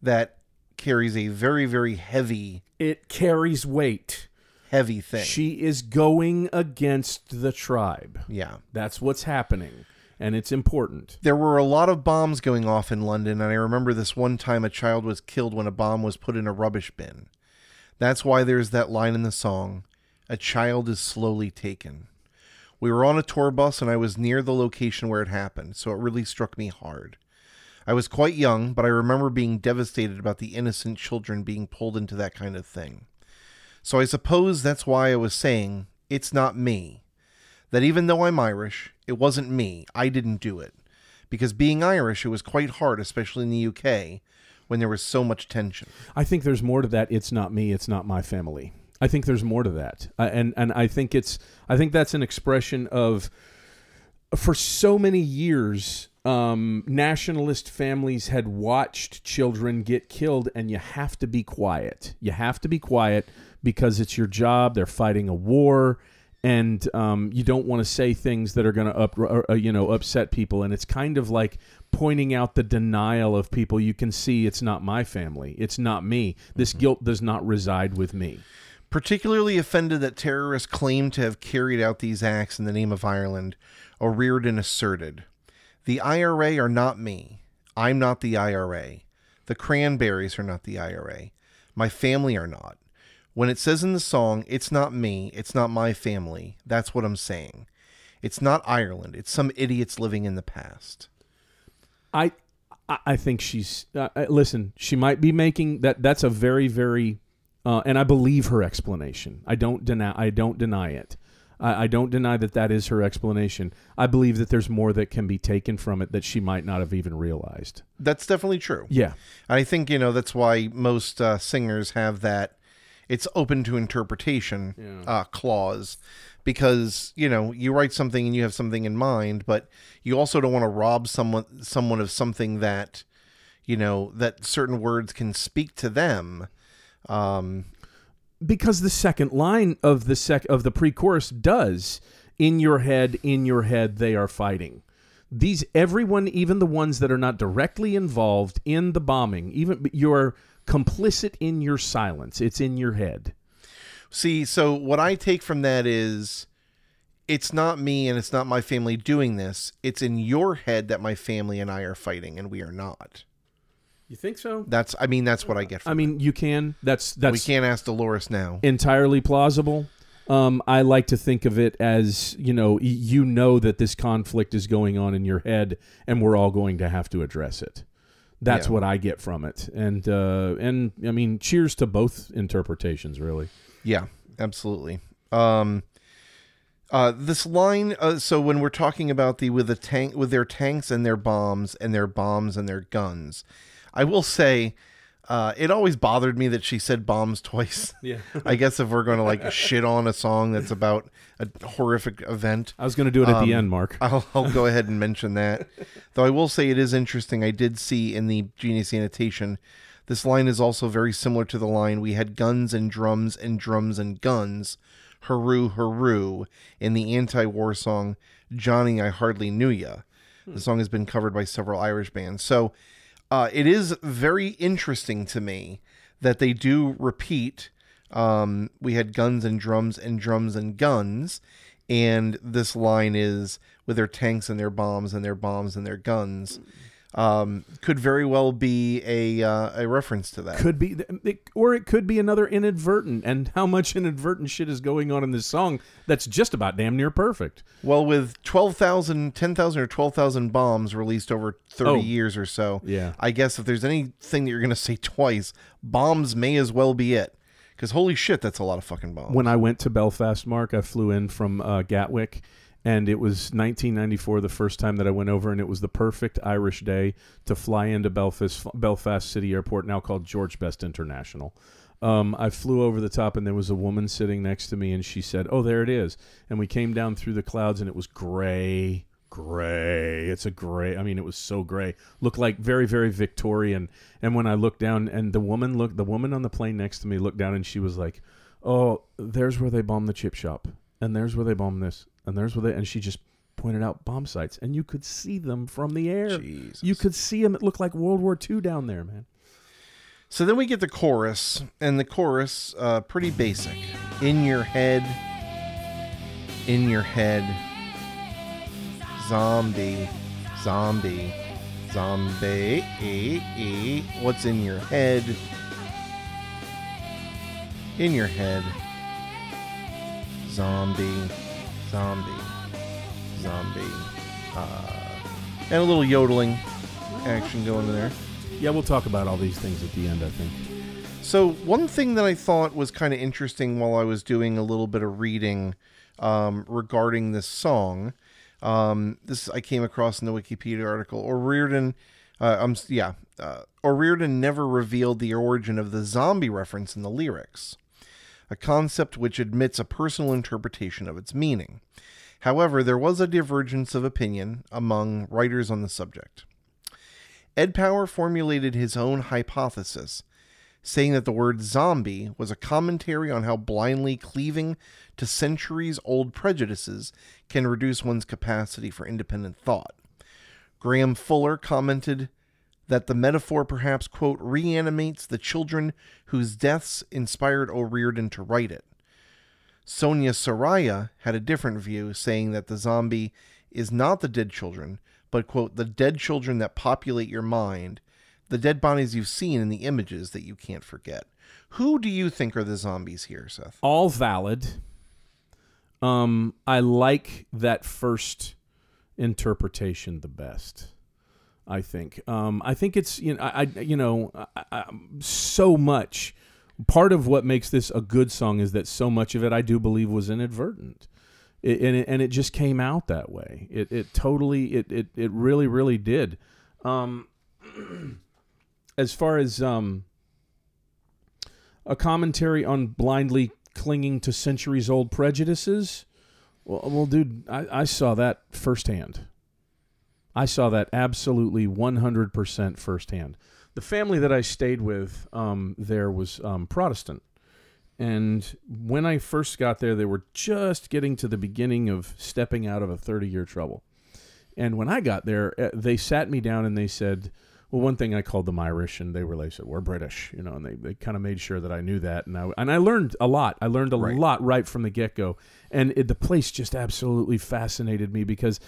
that carries a very, very heavy, it carries weight. Heavy thing. She is going against the tribe. yeah. That's what's happening, and it's important. There were a lot of bombs going off in London, and I remember this one time a child was killed when a bomb was put in a rubbish bin. That's why there's that line in the song A child is slowly taken. We were on a tour bus, and I was near the location where it happened, so it really struck me hard. I was quite young, but I remember being devastated about the innocent children being pulled into that kind of thing. So I suppose that's why I was saying, it's not me. That even though I'm Irish, it wasn't me. I didn't do it. Because being Irish, it was quite hard, especially in the UK, when there was so much tension. I think there's more to that. It's not me. It's not my family. I think there's more to that, uh, and and I think it's I think that's an expression of for so many years. Um, nationalist families had watched children get killed, and you have to be quiet. You have to be quiet because it's your job. They're fighting a war, and um, you don't want to say things that are going to up, or, uh, you know, upset people. And it's kind of like pointing out the denial of people. You can see it's not my family. It's not me. This guilt does not reside with me. Particularly offended that terrorists claimed to have carried out these acts in the name of Ireland, O'Riordan asserted. The IRA are not me. I'm not the IRA. The cranberries are not the IRA. My family are not. When it says in the song, it's not me, it's not my family, that's what I'm saying. It's not Ireland, it's some idiots living in the past. I I- think she's uh, uh, listen. She might be making that. That's a very very, uh, and I believe her explanation. I don't deny. I don't deny it. I, I don't deny that that is her explanation. I believe that there's more that can be taken from it that she might not have even realized. That's definitely true. Yeah. I think, you know, that's why most uh, singers have that it's open to interpretation Yeah. uh, clause because, you know, you write something and you have something in mind, but you also don't want to rob someone someone of something that, you know, that certain words can speak to them. Um, because the second line of the sec of the pre-chorus does in your head in your head they are fighting these everyone even the ones that are not directly involved in the bombing even you're complicit in your silence it's in your head See, so what I take from that is it's not me and it's not my family doing this. It's in your head that my family and I are fighting and we are not. you think so That's I mean that's what I get from i mean you can that's that's we can't ask Dolores now. entirely plausible um, I like to think of it as you know you know that this conflict is going on in your head, and we're all going to have to address it. That's Yeah. what I get from it, and uh, and I mean, cheers to both interpretations, really. Yeah, absolutely. Um uh this line uh, so when we're talking about the with the tank with their tanks and their bombs and their bombs and their guns. I will say uh, it always bothered me that she said bombs twice. Yeah, I guess if we're going to like shit on a song that's about a horrific event, I was going to do it at the Um, end, Mark. I'll, I'll go ahead and mention that. Though I will say it is interesting. I did see in the Genius annotation, this line is also very similar to the line we had guns and drums and drums and guns, hurroo hurroo, in the anti-war song Johnny I Hardly Knew Ya. The song has been covered by several Irish bands. So uh, it is very interesting to me that they do repeat. Um, we had guns and drums and drums and guns, and this line is with their tanks and their bombs and their bombs and their guns. Um, could very well be a uh, a reference to that. could be, it, or it could be another inadvertent. And how much inadvertent shit is going on in this song that's just about damn near perfect. Well, with 12,000, 10,000 or 12,000 bombs released over 30 Oh. years or so, Yeah. I guess if there's anything that you're going to say twice, bombs may as well be it. Because holy shit, that's a lot of fucking bombs. when I went to Belfast, Mark, I flew in from uh, Gatwick, and it was 1994, the first time that I went over, and it was the perfect Irish day to fly into Belfast, Belfast City Airport, now called George Best International. Um, I flew over the top, and there was a woman sitting next to me, and she said, "Oh, there it is." And we came down through the clouds, and it was gray, gray. It's a gray. I mean, it was so gray. Looked like very, very Victorian. And when I looked down, and the woman looked, the woman on the plane next to me looked down, and she was like, "Oh, there's where they bombed the chip shop, and there's where they bombed this, and there's where they." And she just pointed out bomb sites, and you could see them from the air. Jesus. You could see them. It looked like World War II down there, man. So then we get the chorus, and the chorus, uh, pretty basic. In your head, in your head, zombie, zombie, zombie. What's in your head? In your head, zombie, zombie, zombie. Uh, and a little yodeling action going in there. Yeah, we'll talk about all these things at the end. I think. So one thing that I thought was kind of interesting while I was doing a little bit of reading um, regarding this song, um, this I came across in the Wikipedia article. O'Riordan, uh, um, yeah, uh, O'Riordan never revealed the origin of the zombie reference in the lyrics, a concept which admits a personal interpretation of its meaning. However, there was a divergence of opinion among writers on the subject. Ed Power formulated his own hypothesis saying that the word zombie was a commentary on how blindly cleaving to centuries old prejudices can reduce one's capacity for independent thought. Graham Fuller commented that the metaphor perhaps, quote, reanimates the children whose deaths inspired O'Riordan to write it. Sonia Soraya had a different view, saying that the zombie is not the dead children, but quote the dead children that populate your mind, the dead bodies you've seen in the images that you can't forget. Who do you think are the zombies here, Seth? all valid. Um, I like that first interpretation the best. I think. Um, I think it's you know I, you know I, I, so much. Part of what makes this a good song is that so much of it I do believe was inadvertent. It, and it, and it just came out that way. It it totally it it, it really really did. Um, as far as um, a commentary on blindly clinging to centuries old prejudices. Well, well dude, I, I saw that firsthand. I saw that absolutely 100% firsthand. The family that I stayed with um, there was um, Protestant. And when I first got there, they were just getting to the beginning of stepping out of a 30 year trouble. And when I got there, uh, they sat me down and they said, well, one thing I called them Irish, and they were they said we're British, you know, and they, they kind of made sure that I knew that, and I and I learned a lot. I learned a Right. lot right from the get go, and it, the place just absolutely fascinated me because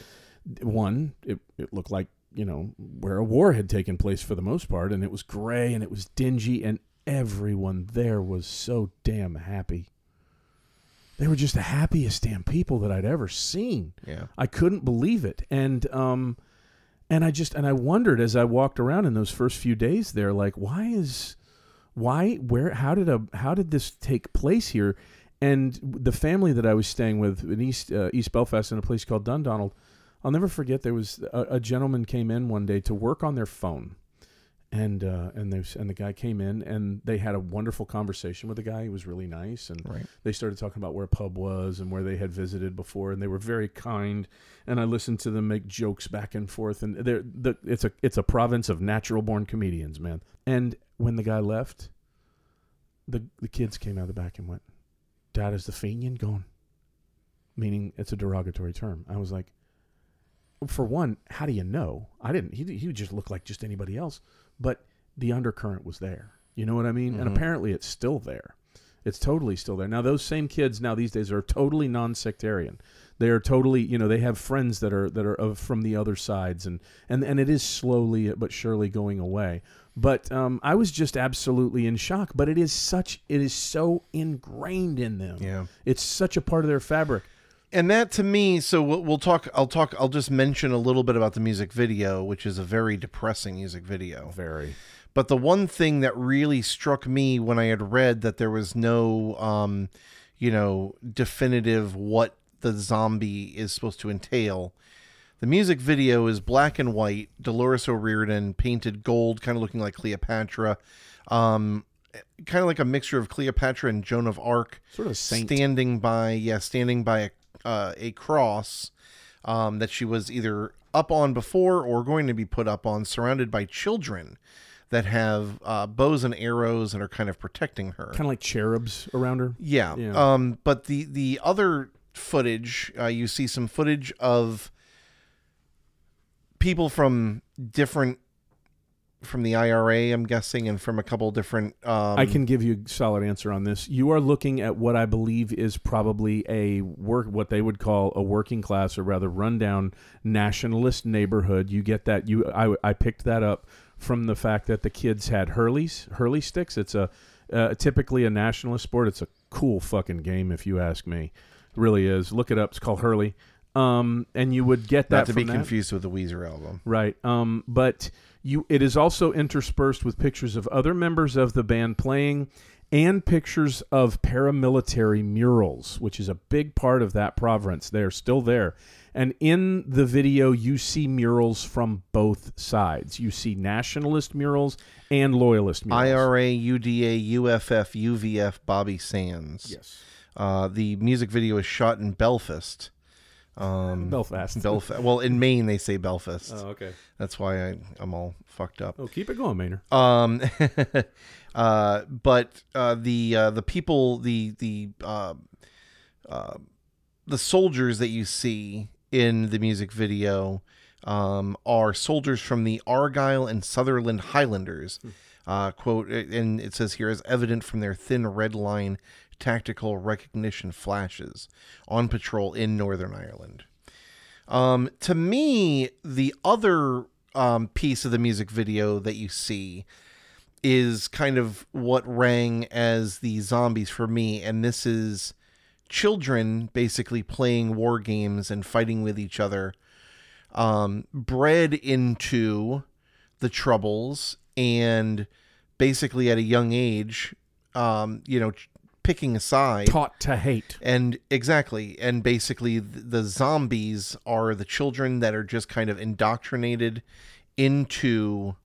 one, it, it looked like you know where a war had taken place for the most part, and it was gray and it was dingy, and everyone there was so damn happy. They were just the happiest damn people that I'd ever seen. Yeah. I couldn't believe it, and um, and I just and I wondered as I walked around in those first few days there, like, why is, why, where, how did a, how did this take place here? And the family that I was staying with in East uh, East Belfast in a place called Dundonald, I'll never forget. There was a, a gentleman came in one day to work on their phone, and uh, and they and the guy came in and they had a wonderful conversation with the guy. He was really nice, and Right. they started talking about where a pub was and where they had visited before, and they were very kind. And I listened to them make jokes back and forth, and they're the it's a it's a province of natural born comedians, man. And when the guy left, the the kids came out of the back and went, "Dad, is the Fenian gone?" Meaning it's a derogatory term. I was like, for one, how do you know? I didn't. He he just looked like just anybody else, but the undercurrent was there. You know what I mean? And Mhm. apparently, it's still there. It's totally still there. Now, those same kids now these days are totally non-sectarian. They are totally, you know, they have friends that are that are of, from the other sides, and and and it is slowly but surely going away. But um, I was just absolutely in shock. But it is such, it is so ingrained in them. Yeah. It's such a part of their fabric. And that to me, so we'll, we'll talk. I'll talk. I'll just mention a little bit about the music video, which is a very depressing music video. Very. But the one thing that really struck me when I had read that there was no, um, you know, definitive what the zombie is supposed to entail. The music video is black and white. Dolores O'Riordan painted gold, kind of looking like Cleopatra, um, kind of like a mixture of Cleopatra and Joan of Arc Sort of saint. standing by yeah standing by a, uh, a cross um, that she was either up on before or going to be put up on surrounded by children that have uh, bows and arrows and are kind of protecting her kind of like cherubs around her. yeah. Yeah. Um, but the the other footage, uh, you see some footage of people from different from the IRA, I'm guessing, and from a couple different. Um, I can give you a solid answer on this. You are looking at what I believe is probably a work, what they would call a working class, or rather rundown nationalist neighborhood. You get that? You, I, I picked that up from the fact that the kids had Hurleys, Hurley sticks. It's a uh, typically a nationalist sport. It's a cool fucking game, if you ask me. It really is. Look it up. It's called Hurley. Um, and you would get that not to be that. confused with the Weezer album. Right. Um, but you it is also interspersed with pictures of other members of the band playing and pictures of paramilitary murals, which is a big part of that province. They're still there. And in the video, you see murals from both sides. You see nationalist murals and loyalist murals. IRA, UDA, UFF, UVF, Bobby Sands. Yes. Uh, the music video is shot in Belfast. Um, Belfast. Belfast. Well, in Maine they say Belfast. Oh, okay. That's why I, I'm all fucked up. Oh, keep it going, Maynard. Um, uh, but uh, the uh, the people the the uh, uh, the soldiers that you see in the music video um, are soldiers from the Argyll and Sutherland Highlanders. Uh, quote, and it says here, as evident from their thin red line tactical recognition flashes on patrol in Northern Ireland. Um, to me, the other um, piece of the music video that you see is kind of what rang as the zombies for me, and this is children basically playing war games and fighting with each other, um, bred into the troubles and basically at a young age, um, you know, picking a side. Taught to hate. And exactly, and basically the zombies are the children that are just kind of indoctrinated into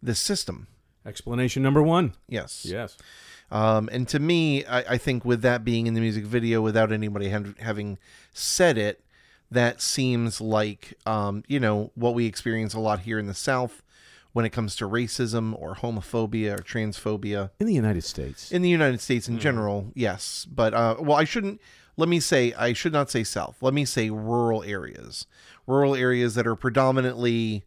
the system. Explanation number one. Yes. Yes. Um, and to me, I, I think with that being in the music video, without anybody ha- having said it, that seems like um, you know what we experience a lot here in the South when it comes to racism or homophobia or transphobia In the United States. in the United States in general. Yes, but uh, well, I shouldn't. Let me say I should not say South. Let me say rural areas, rural areas that are predominantly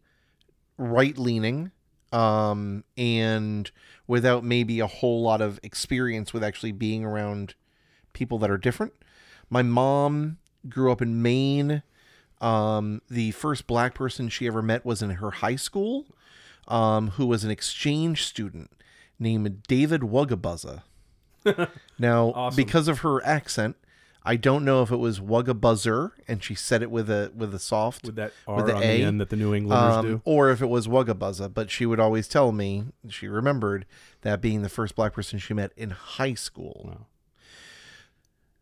right leaning um, and without maybe a whole lot of experience with actually being around people that are different. My mom grew up in Maine. Um, the first black person she ever met was in her high school, um, who was an exchange student named David Wugabuzza. now, Awesome. because of her accent, I don't know if it was Wugabuzzer and she said it with a with a soft with that R with the on A, the end that the New Englanders um, do. or if it was Wugabuzza, but she would always tell me she remembered that being the first black person she met in high school. Wow.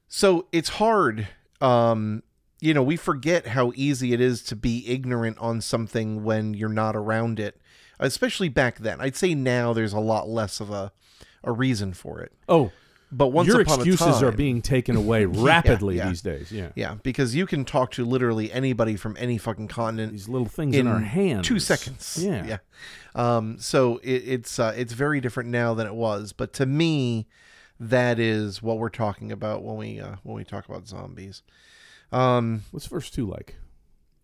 So it's hard. Um, you know, we forget how easy it is to be ignorant on something when you're not around it, especially back then. I'd say now there's a lot less of a a reason for it. Oh, But once your excuses a are being taken away rapidly yeah. these days. Yeah. yeah, because you can talk to literally anybody from any fucking continent These little things in, our hands. two seconds. Yeah. yeah. Um, so it, it's uh, it's very different now than it was. But to me, that is what we're talking about when we uh, when we talk about zombies. Um, What's verse two like?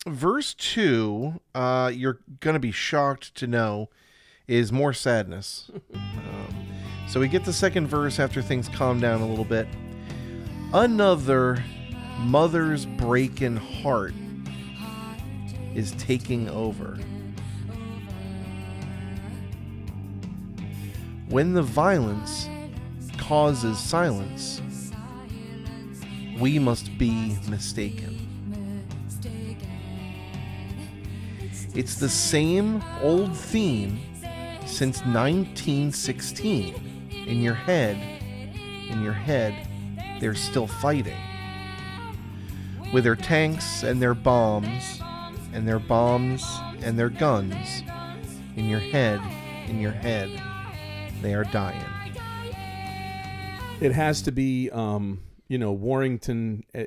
Verse two, uh, you're gonna be shocked to know, is more sadness. um, so we get the second verse after things calm down a little bit. Another mother's breaking heart is taking over. When the violence causes silence, we must be mistaken. It's the same old theme since 1916. In your head, in your head, they're still fighting. With their tanks and their bombs, and their bombs and their guns, in your head, in your head, they are dying. It has to be, um, you know, Warrington. uh,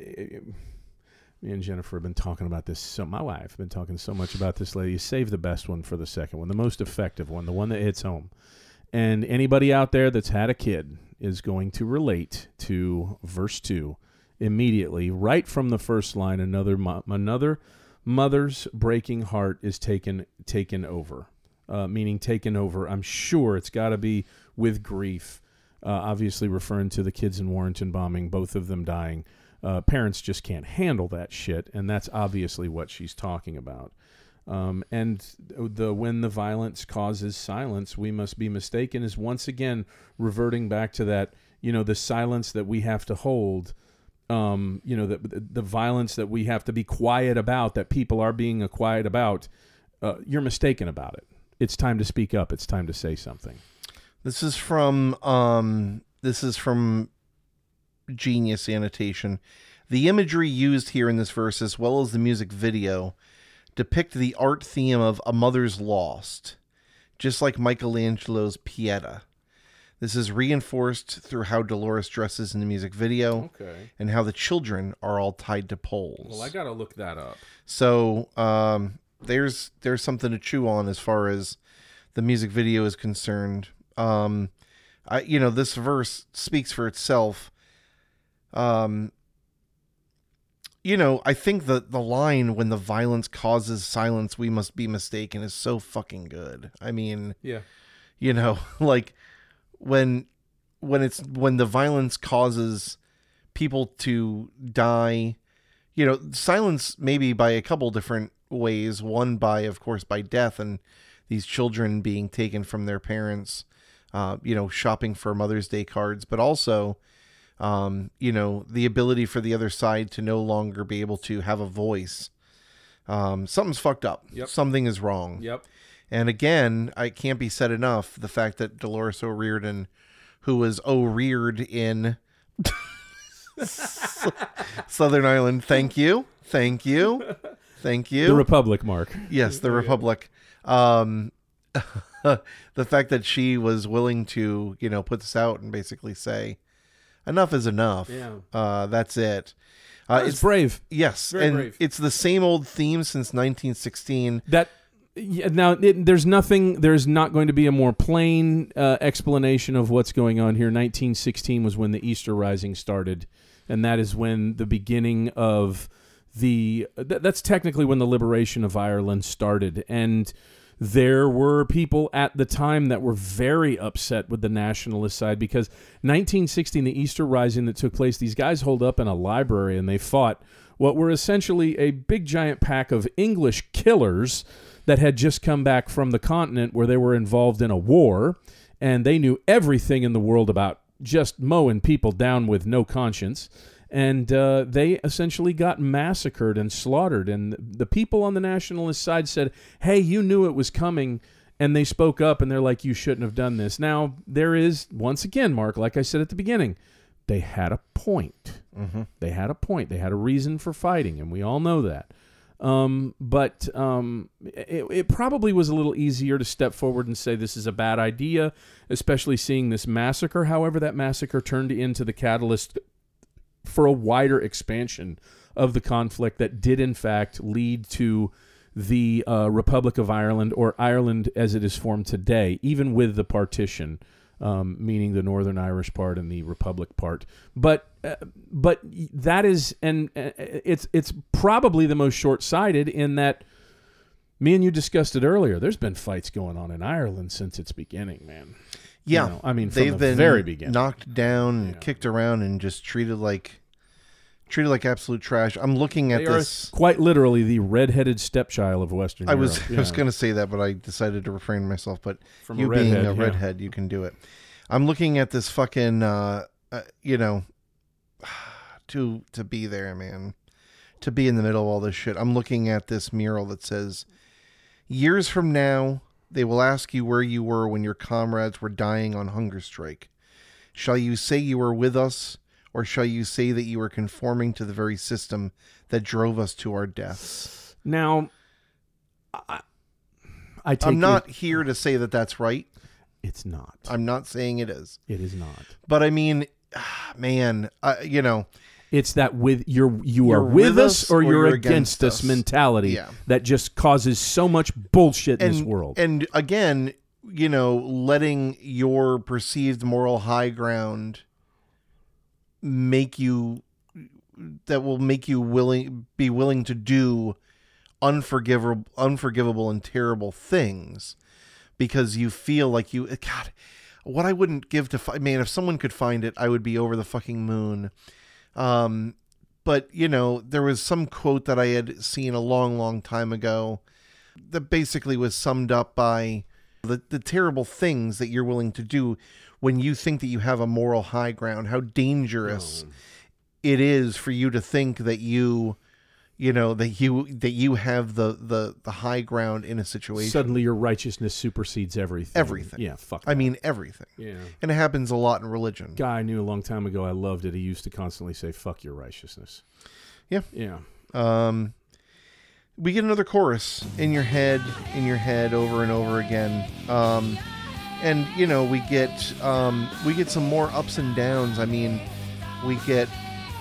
me and Jennifer have been talking about this. So my wife have been talking so much about this lady. Save the best one for the second one, the most effective one, the one that hits home. And anybody out there that's had a kid is going to relate to verse two immediately, right from the first line. Another mo- another mother's breaking heart is taken taken over, uh, meaning taken over. I'm sure it's got to be with grief. Uh, obviously, referring to the kids in Warrington bombing, both of them dying. Uh, parents just can't handle that shit, and that's obviously what she's talking about. Um, and the when the violence causes silence, we must be mistaken is once again reverting back to that you know the silence that we have to hold. Um, you know the the violence that we have to be quiet about that people are being quiet about. Uh, you're mistaken about it. It's time to speak up. It's time to say something. This is from um this is from Genius Annotation. The imagery used here in this verse as well as the music video depict the art theme of a mother's lost, just like Michelangelo's Pieta. This is reinforced through how Dolores dresses in the music video Okay. and how the children are all tied to poles. Well, I gotta look that up. So um, there's there's something to chew on as far as the music video is concerned. Um, I you know this verse speaks for itself. Um, you know I think the the line when the violence causes silence we must be mistaken is so fucking good. I mean Yeah. you know like when when it's when the violence causes people to die you know, silence maybe by a couple different ways. One by, of course, by death and these children being taken from their parents, uh, you know, shopping for Mother's Day cards, but also, um, you know, the ability for the other side to no longer be able to have a voice. Um, something's fucked up. Yep. Something is wrong. Yep. And again, I can't be said enough the fact that Dolores O'Riordan, who was O'Reared in Southern Ireland, thank you, thank you, thank you. The Republic, Mark. yes, the Republic. Um, the fact that she was willing to, you know, put this out and basically say, enough is enough. Yeah. Uh, that's it. Uh, It's it's brave. yes, very and brave. it's the same old theme since 1916. That yeah, now it, there's nothing. There's not going to be a more plain uh, explanation of what's going on here. 1916 was when the Easter Rising started, and that is when the beginning of the. Th- that's technically when the liberation of Ireland started, and there were people at the time that were very upset with the nationalist side because 1916, the Easter Rising that took place, these guys holed up in a library and they fought what were essentially a big giant pack of English killers that had just come back from the continent where they were involved in a war and they knew everything in the world about just mowing people down with no conscience. And uh, they essentially got massacred and slaughtered. And the people on the nationalist side said, Hey, you knew it was coming. And they spoke up and they're like, You shouldn't have done this. Now, there is, once again, Mark, like I said at the beginning, they had a point. They had a point. They had a reason for fighting, and we all know that. Um, but um, it, it probably was a little easier to step forward and say this is a bad idea, especially seeing this massacre. However, that massacre turned into the catalyst for a wider expansion of the conflict that did, in fact, lead to the uh, Republic of Ireland, or Ireland as it is formed today, even with the partition um, meaning the Northern Irish part and the Republic part. But uh, but that is and uh, it's it's probably the most short sighted in that. Me and you discussed it earlier. There's been fights going on in Ireland since its beginning, man. You Yeah, know, I mean, from they've the been very beginning. knocked down, and Yeah. kicked around, and just treated like treated like absolute trash. I'm looking at They this. quite literally the redheaded stepchild of Western I was Europe. I was going to say that, but I decided to refrain myself. But From you a redhead, being a yeah. redhead, you can do it. I'm looking at this fucking, uh, uh, you know, to to be there, man, to be in the middle of all this shit. I'm looking at this mural that says, "Years from now, they will ask you where you were when your comrades were dying on hunger strike. Shall you say you were with us, or shall you say that you were conforming to the very system that drove us to our deaths?" Now, I, I take I'm your- not here to say that that's right. It's not. I'm not saying it is. it is not. But I mean, man, uh, you know, It's that with you're you You're are with, with us or you're, you're against, us us. mentality Yeah. that just causes so much bullshit in this world. and again, you know, letting your perceived moral high ground make you that will make you willing be willing to do unforgivable unforgivable and terrible things because you feel like you god what i wouldn't give to fi- man if someone could find it i would be over the fucking moon um but you know there was some quote that i had seen a long long time ago that basically was summed up by the, the terrible things that you're willing to do when you think that you have a moral high ground how dangerous it is for you to think that you you know that you that you have the the the high ground in a situation Suddenly your righteousness supersedes everything. Everything. Yeah, fuck. i that. mean everything yeah. and it happens a lot in religion Guy I knew a long time ago. I loved it. He used to constantly say, "Fuck your righteousness." Yeah. Yeah. um we get another chorus in your head in your head over and over again um and you know we get um we get some more ups and downs i mean we get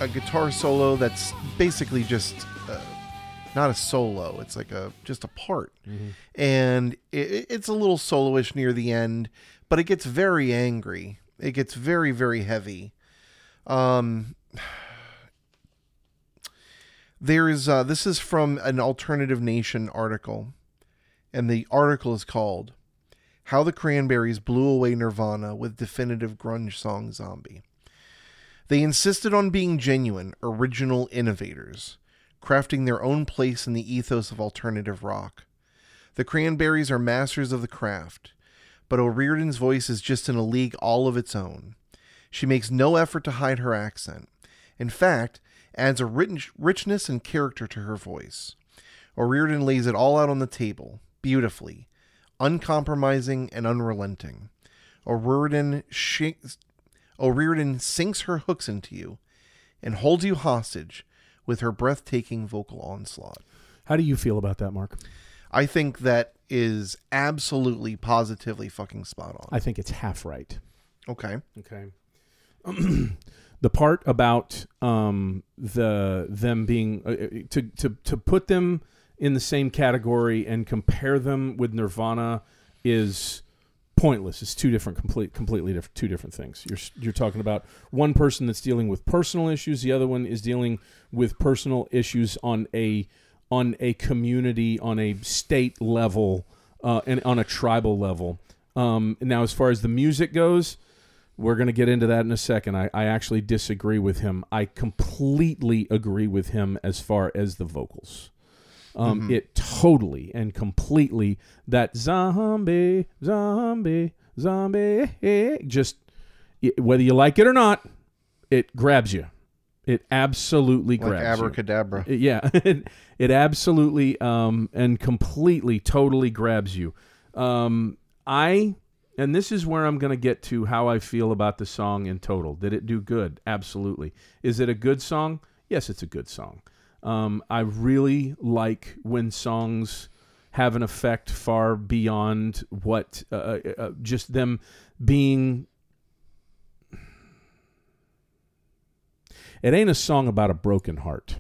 a guitar solo that's basically just not a solo it's like a just a part. And it, it's a little soloish near the end but it gets very angry. It gets very very heavy. Um there's uh, this is from an alternative nation article and the article is called how the cranberries blew away nirvana with definitive grunge song zombie. They insisted on being genuine original innovators crafting their own place in the ethos of alternative rock. The Cranberries are masters of the craft, but O'Riordan's voice is just in a league all of its own. She makes no effort to hide her accent. In fact, adds a rich, richness and character to her voice. O'Riordan lays it all out on the table, beautifully, uncompromising and unrelenting. O'Riordan, sh- O'Riordan sinks her hooks into you and holds you hostage with her breathtaking vocal onslaught. How do you feel about that, Mark? I think that is absolutely positively fucking spot on. I think it's half right. Okay. Okay. the part about um, the them being uh, uh, to to to put them in the same category and compare them with Nirvana is pointless. It's two different complete completely different two different things. You're you're talking about one person that's dealing with personal issues, the other one is dealing with personal issues on a on a community on a state level uh, and on a tribal level. Um, now, as far as the music goes, we're going to get into that in a second. I, I actually disagree with him. I completely agree with him as far as the vocals. Um, It totally and completely that zombie, zombie, zombie, just whether you like it or not, it grabs you. It absolutely Like grabs you. abracadabra. It- yeah, it, it absolutely um, and completely, totally grabs you. Um, I, and this is where I'm going to get to how I feel about the song in total. Did it do good? Absolutely. Is it a good song? Yes, it's a good song. Um, I really like when songs have an effect far beyond what uh, uh, uh, just them being. It ain't a song about a broken heart.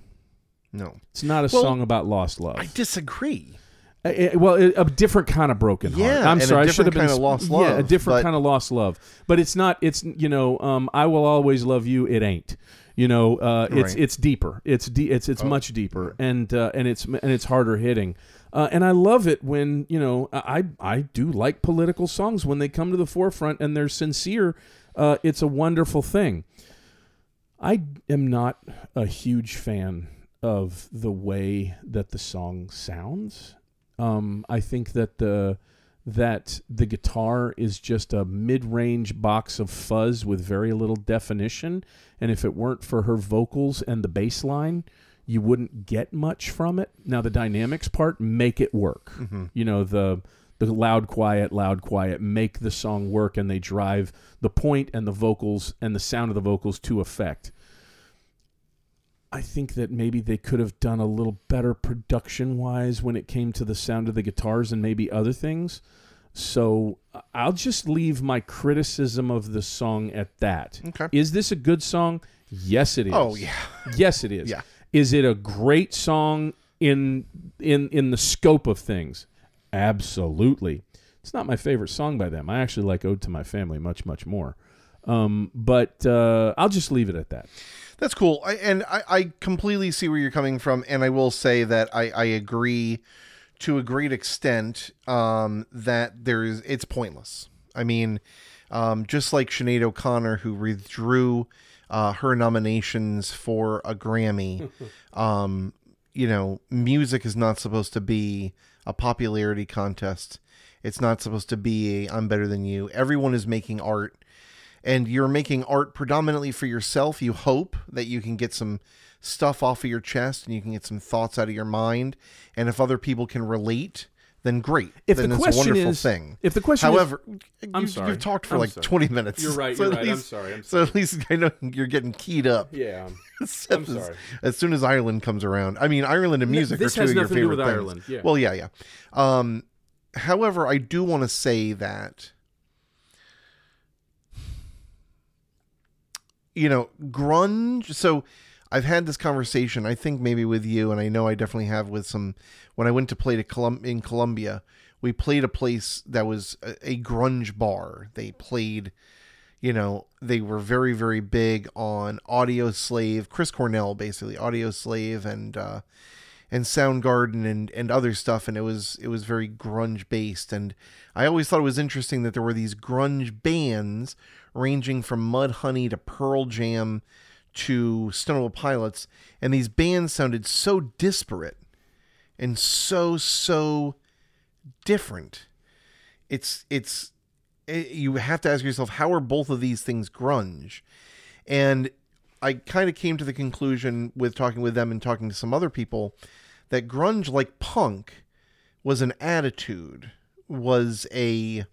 No. It's not a Well, song about lost love. I disagree. Uh, uh, well, a a different kind of broken heart. Yeah, I'm sorry, I should have been kind of lost love. Yeah, a different but- kind of lost love. But it's not. It's you know, um, I will always love you. It ain't. You know, uh, it's Right. Oh. it's deeper. It's de- it's it's much deeper, and uh, and it's and it's harder hitting. Uh, and I love it when you know I I do like political songs when they come to the forefront and they're sincere. Uh, it's a wonderful thing. I am not a huge fan of the way that the song sounds. Um, I think that the that the guitar is just a mid-range box of fuzz with very little definition, and if it weren't for her vocals and the bass line, you wouldn't get much from it. Now the dynamics part make it work. Mm-hmm. You know the the loud quiet loud quiet make the song work and they drive the point and the vocals and the sound of the vocals to effect I think that maybe they could have done a little better production wise when it came to the sound of the guitars and maybe other things. So I'll just leave my criticism of the song at that. Okay. Is this a good song? Yes, it is. Oh, yeah. Yes, it is. Yeah. Is it a great song in in in the scope of things? Absolutely. It's not my favorite song by them. I actually like "Ode to My Family" much much more. Um, but uh, I'll just leave it at that. That's cool. I, and I, I completely see where you're coming from. And I will say that I, I agree to a great extent um, that there's it's pointless. I mean, um, just like Sinead O'Connor, who withdrew uh, her nominations for a Grammy, um, you know, music is not supposed to be a popularity contest. It's not supposed to be a I'm better than you. Everyone is making art and you're making art predominantly for yourself, you hope that you can get some stuff off of your chest and you can get some thoughts out of your mind. And if other people can relate, then great. If then the it's a question wonderful is- thing. if the question is- however, I'm you, sorry. you've talked for I'm like sorry. 20 minutes. You're right, So you're right. I'm sorry, I'm So at least I know you're getting keyed up. Yeah. I'm sorry. as soon as Ireland comes around. I mean, Ireland and music this are two of your nothing to do favorite with things. Ireland, yeah. Well, yeah, yeah. Um, however, I do want to say that you know, grunge. So I've had this conversation. I think maybe with you, and I know I definitely have with some. When I went to play to Colum- in Colombia, we played a place that was a, a grunge bar. They played you know, they were very, very big on Audioslave, Chris Cornell, basically Audioslave, and uh, and Soundgarden and and other stuff, and it was it was very grunge based. And I always thought it was interesting that there were these grunge bands ranging from Mudhoney to Pearl Jam to Stone Temple Pilots, and these bands sounded so disparate and so so different. It's it's it, you have to ask yourself how are both of these things grunge, and I kind of came to the conclusion with talking with them and talking to some other people that grunge, like punk, was an attitude, was a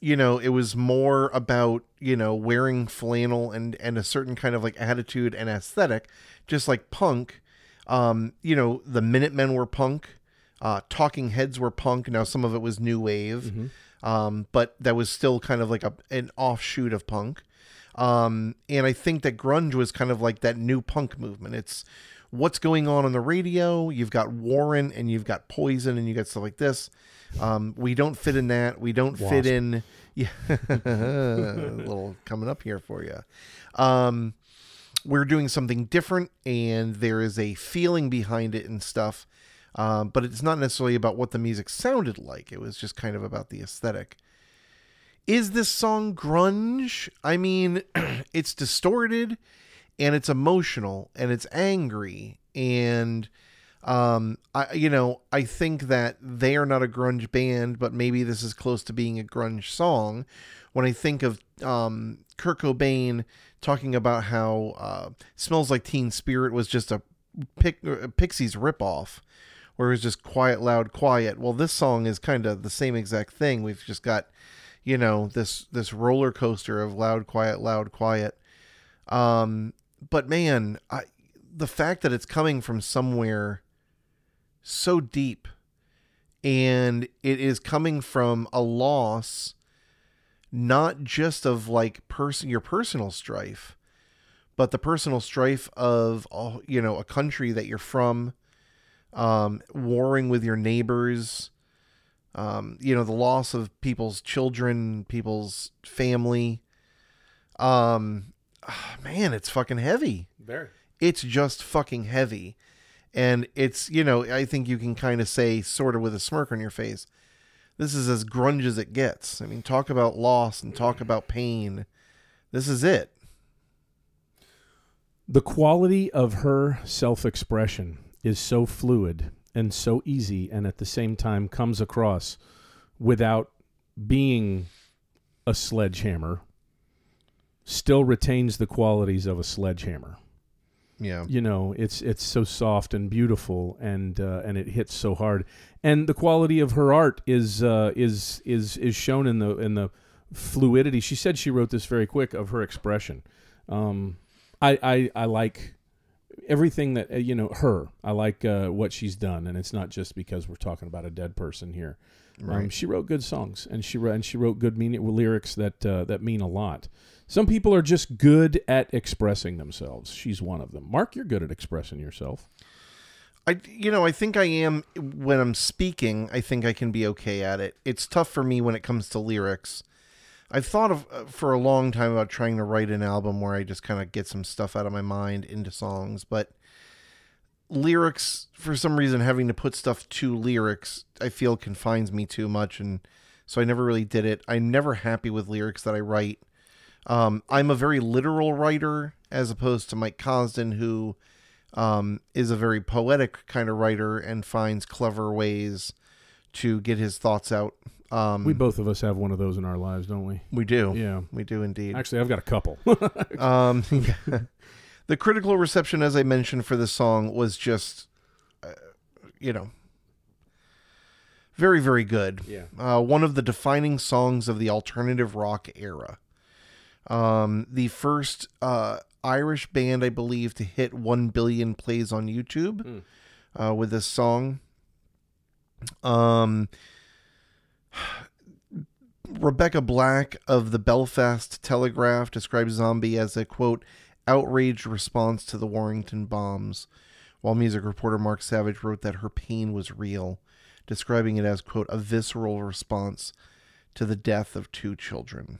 you know, it was more about, you know, wearing flannel and and a certain kind of like attitude and aesthetic, just like punk. Um, you know, the Minutemen were punk, uh, Talking Heads were punk. Now some of it was new wave, um, but that was still kind of like a an offshoot of punk. Um, and I think that grunge was kind of like that new punk movement. It's what's going on on the radio. You've got Warrant and you've got Poison and you got stuff like this. Um, we don't fit in that. We don't fit in. Yeah, a little coming up here for you. Um, we're doing something different, and there is a feeling behind it and stuff. Um, but it's not necessarily about what the music sounded like. It was just kind of about the aesthetic. Is this song grunge? I mean, it's distorted and it's emotional and it's angry and um I you know, I think that they are not a grunge band, but maybe this is close to being a grunge song. When I think of um Kurt Cobain talking about how uh Smells Like Teen Spirit was just a pic- uh, Pixies ripoff where it was just quiet, loud, quiet. Well, this song is kind of the same exact thing. We've just got, you know, this this roller coaster of loud, quiet, loud, quiet. Um, but man, I the fact that it's coming from somewhere so deep and it is coming from a loss not just of like person your personal strife but the personal strife of you know a country that you're from um, warring with your neighbors, um, you know, the loss of people's children, people's family. Um, ah, man, it's fucking heavy. Very. It's just fucking heavy. And it's, you know, I think you can kind of say, sort of with a smirk on your face, this is as grunge as it gets. I mean, talk about loss and talk about pain. This is it. The quality of her self expression is so fluid and so easy, and at the same time comes across without being a sledgehammer, still retains the qualities of a sledgehammer. Yeah. You know, it's it's so soft and beautiful, and uh, and it hits so hard. And the quality of her art is uh, is is is shown in the in the fluidity. She said she wrote this very quick of her expression. Um, I, I I like everything that uh, you know her. I like uh, what she's done, and it's not just because we're talking about a dead person here. Um, Right. she wrote good songs, and she wrote and she wrote good meaning lyrics that uh, that mean a lot. Some people are just good at expressing themselves. She's one of them. Mark, you're good at expressing yourself. I, you know, I think I am when I'm speaking. I think I can be okay at it. It's tough for me when it comes to lyrics. I've thought of uh, for a long time about trying to write an album where I just kind of get some stuff out of my mind into songs, but lyrics, for some reason, having to put stuff to lyrics, I feel confines me too much, and so I never really did it. I'm never happy with lyrics that I write. Um, I'm a very literal writer as opposed to Mike Cosden, who um, is a very poetic kind of writer and finds clever ways to get his thoughts out. Um, We both of us have one of those in our lives, don't we? we do. Yeah. We do indeed. Actually, I've got a couple. Um, the critical reception, as I mentioned, for this song was just, uh, you know, very, very good. yeah. Uh, one of the defining songs of the alternative rock era. Um, the first uh, Irish band, I believe, to hit 1 billion plays on YouTube uh, with this song. Um, Rebecca Black of the Belfast Telegraph describes Zombie as a quote outraged response to the Warrington bombs, while music reporter Mark Savage wrote that her pain was real, describing it as quote a visceral response to the death of two children.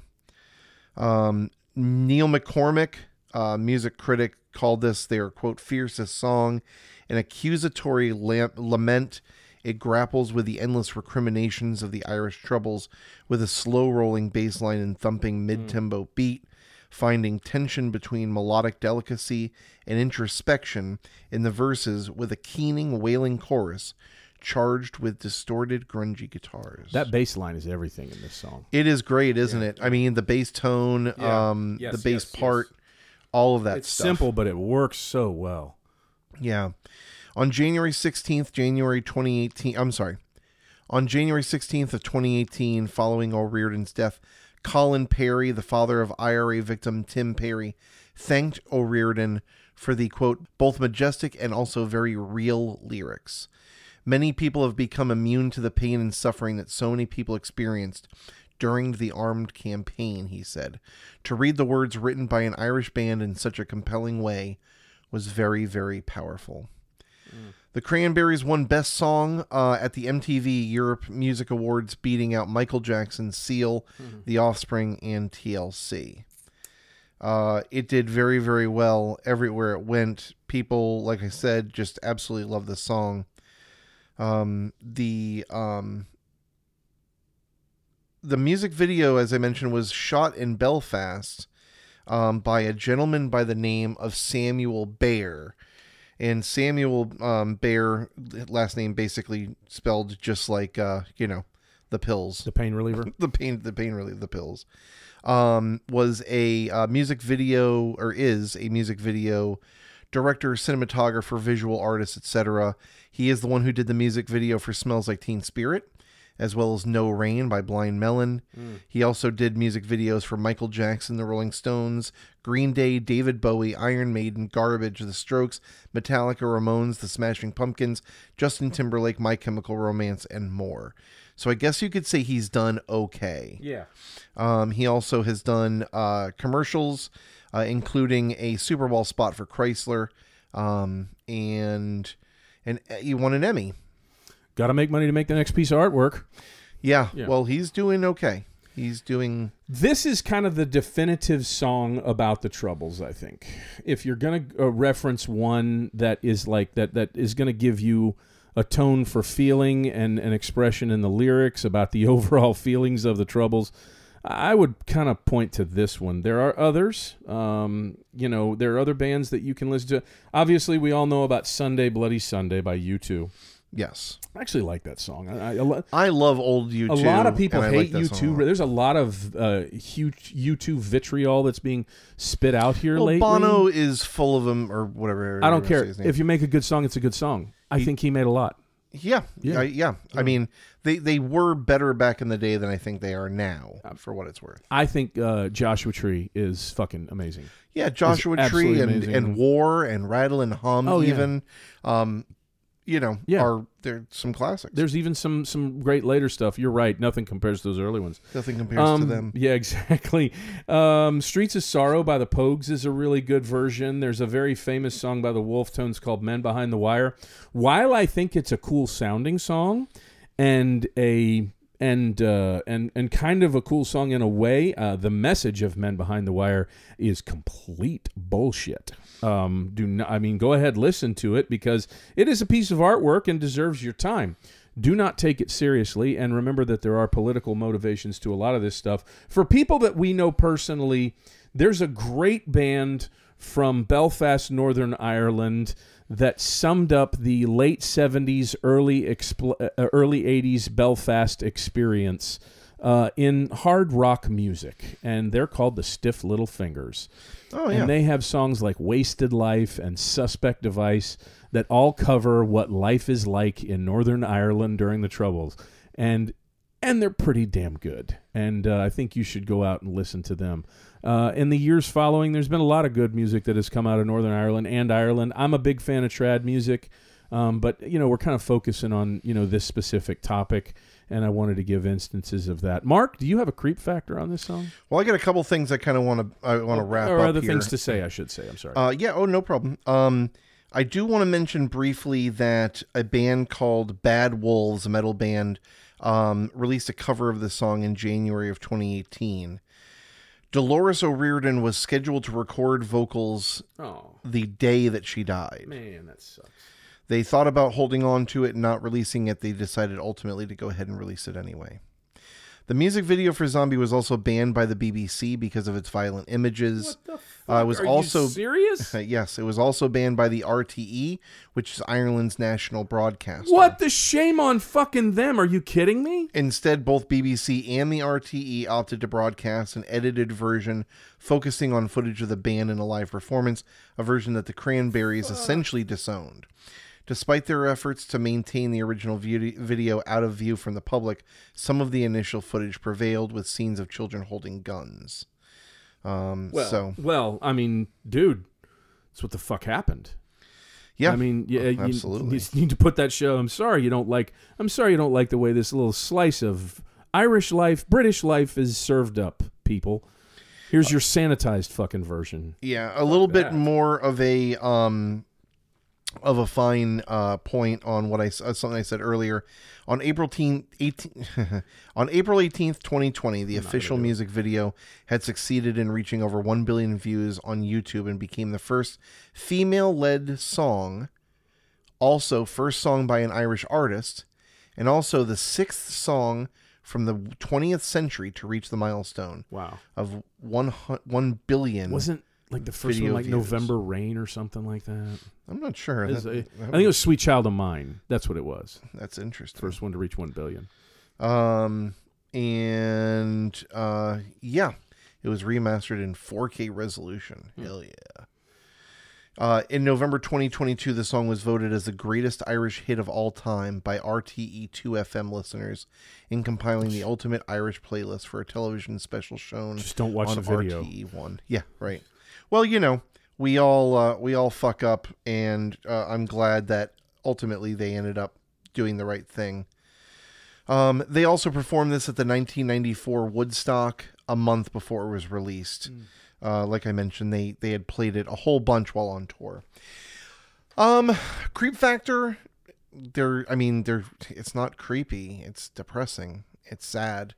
Um, Neil McCormick, uh, music critic, called this their quote fiercest song, an accusatory lam- lament. It grapples with the endless recriminations of the Irish troubles with a slow rolling bass line and thumping mid tempo beat, finding tension between melodic delicacy and introspection in the verses with a keening, wailing chorus charged with distorted, grungy guitars. That bass line is everything in this song. it is great, isn't it? I mean, the bass tone, Yeah. um, Yes, the bass yes, yes. part, all of that It's stuff. simple, but it works so well. Yeah. On January 16th, January 2018, I'm sorry. On January 16th of 2018, following O'Riordan's death, Colin Parry, the father of IRA victim Tim Parry, thanked O'Riordan for the quote, both majestic and also very real lyrics. Many people have become immune to the pain and suffering that so many people experienced during the armed campaign, he said. To read the words written by an Irish band in such a compelling way was very, very powerful. The Cranberries won Best Song uh, at the MTV Europe Music Awards, beating out Michael Jackson's Seal, The Offspring, and TLC. Uh, it did very, very well everywhere it went. People, like I said, just absolutely love the song. Um, the um, the music video, as I mentioned, was shot in Belfast um, by a gentleman by the name of Samuel Bayer. And Samuel um, Bayer, last name basically spelled just like uh, you know the pills, The pain reliever. the pain, the pain reliever, the pills. Um, was a uh, music video or is a music video director, cinematographer, visual artist, etc. He is the one who did the music video for "Smells Like Teen Spirit." As well as No Rain by Blind Melon. He also did music videos for Michael Jackson, The Rolling Stones, Green Day, David Bowie, Iron Maiden, Garbage, The Strokes, Metallica, Ramones, The Smashing Pumpkins, Justin Timberlake, My Chemical Romance, and more. So I guess you could say he's done okay. Yeah. Um, he also has done uh, commercials, uh, including a Super Bowl spot for Chrysler, um, and and he won an Emmy. Got to make money to make the next piece of artwork. Yeah, Yeah. well, he's doing okay. He's doing This is kind of the definitive song about the troubles, I think. If you're to uh, reference one that is like that that is to give you a tone for feeling and an expression in the lyrics about the overall feelings of the troubles, I would kind of point to this one. There are others. Um, you know, there are other bands that you can listen to. Obviously, we all know about Sunday Bloody Sunday by U2. yes. I actually like that song. I, I, I love old U2. a lot of people hate like you that too. song. There's a lot of uh, huge U2 vitriol that's being spit out here Well, lately. Bono is full of them, or whatever. I don't care if you make a good song. It's a good song. I think he made a lot. Yeah, Yeah. yeah, yeah. I mean, they they were better back in the day than I think they are now, for what it's worth. I think uh, Joshua Tree is fucking amazing. Yeah, Joshua Tree absolutely and, amazing. and War and Rattle and Hum, Oh, yeah. even, um, you know, Yeah. are there some classics. There's even some some great later stuff. You're right. Nothing compares to those early ones. Nothing compares Um, to them. Yeah, exactly. Um, Streets of Sorrow by the Pogues is a really good version. There's a very famous song by the Wolfe Tones called Men Behind the Wire. While I think it's a cool sounding song and a and uh, and and kind of a cool song in a way, uh, the message of Men Behind the Wire is complete bullshit. Um, do not, I mean go ahead listen to it because it is a piece of artwork and deserves your time. Do not take it seriously and remember that there are political motivations to a lot of this stuff. For people that we know personally there's a great band from belfast northern ireland that summed up the late 70s early expl- uh, early 80s belfast experience uh, in hard rock music and they're called the stiff little fingers Oh yeah, and they have songs like Wasted Life and Suspect Device that all cover what life is like in Northern Ireland during the Troubles. And and they're pretty damn good. And uh, I think you should go out and listen to them. Uh, in the years following, there's been a lot of good music that has come out of Northern Ireland and Ireland. I'm a big fan of trad music, um, but you know we're kind of focusing on you know this specific topic, and I wanted to give instances of that. Mark, do you have a creep factor on this song, well, I got a couple things I kind of want to I want to wrap or up other here. things to say? I should say. I'm sorry. Uh, yeah. Oh, no problem. Um, I do want to mention briefly that a band called Bad Wolves, a metal band, um, released a cover of the song in January of 2018. Dolores O'Riordan was scheduled to record vocals oh the day that she died. man, that sucks. They thought about holding on to it and not releasing it. They decided ultimately to go ahead and release it anyway. The music video for Zombie was also banned by the BBC because of its violent images. the Uh, it was Are also serious. Yes, it was also banned by the RTE, which is Ireland's national broadcaster. What the shame on fucking them? Are you kidding me? Instead, both BBC and the RTE opted to broadcast an edited version focusing on footage of the band in a live performance, a version that the Cranberries essentially disowned. Despite their efforts to maintain the original video out of view from the public, some of the initial footage prevailed with scenes of children holding guns. Um, so, well, I mean, dude, that's what the fuck happened. yeah, I mean, yeah, you, absolutely. you need to put that show. I'm sorry you don't like. I'm sorry you don't like the way this little slice of Irish life, British life is served up. People, here's your sanitized fucking version. Yeah, a little bit more of a um of a fine uh point on what I uh, something I said earlier. On April 18, 18 on April 18th, 2020, the official music video had succeeded in reaching over 1 billion views on YouTube and became the first female-led song also first song by an Irish artist and also the sixth song from the 20th century to reach the milestone Wow, of 1 1 billion wasn't like the first one like views. November Rain or something like that. I'm not sure. That- a- that I think it was Sweet Child of Mine. That's what it was. that's interesting. First one to reach one billion. Um, and uh, yeah, it was remastered in 4K resolution. Hmm. Hell yeah. Uh, in November 2022, the song was voted as the greatest Irish hit of all time by RTE2 FM listeners in compiling the ultimate Irish playlist for a television special shown Just don't watch on the video. RTE1. Yeah, right. Well, you know, we all uh, we all fuck up, and uh, I'm glad that ultimately they ended up doing the right thing. Um, they also performed this at the 1994 Woodstock a month before it was released. Uh, like I mentioned, they they had played it a whole bunch while on tour. Um, creep factor. They're, I mean, they're. It's not creepy. It's depressing. It's sad.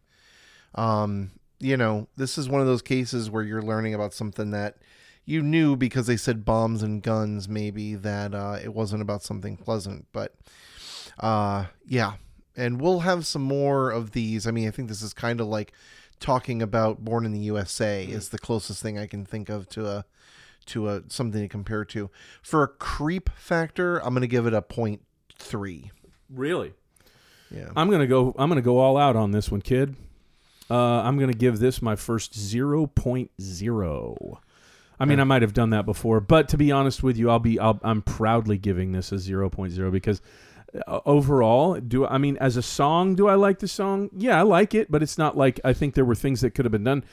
Um, you know, this is one of those cases where you're learning about something that you knew because they said bombs and guns. Maybe that uh, it wasn't about something pleasant, but uh, yeah. And we'll have some more of these. I mean, I think this is kind of like talking about Born in the USA is the closest thing I can think of to a to a something to compare to. For a creep factor, I'm gonna give it a point three. Really? Yeah. I'm gonna go. I'm gonna go all out on this one, kid. Uh, I'm gonna give this my first 0.0. I mean, I might have done that before, but to be honest with you, I'll be. I'll, I'm proudly giving this a 0.0 because uh, overall, do I mean as a song? Do I like the song? Yeah, I like it, but it's not like I think there were things that could have been done.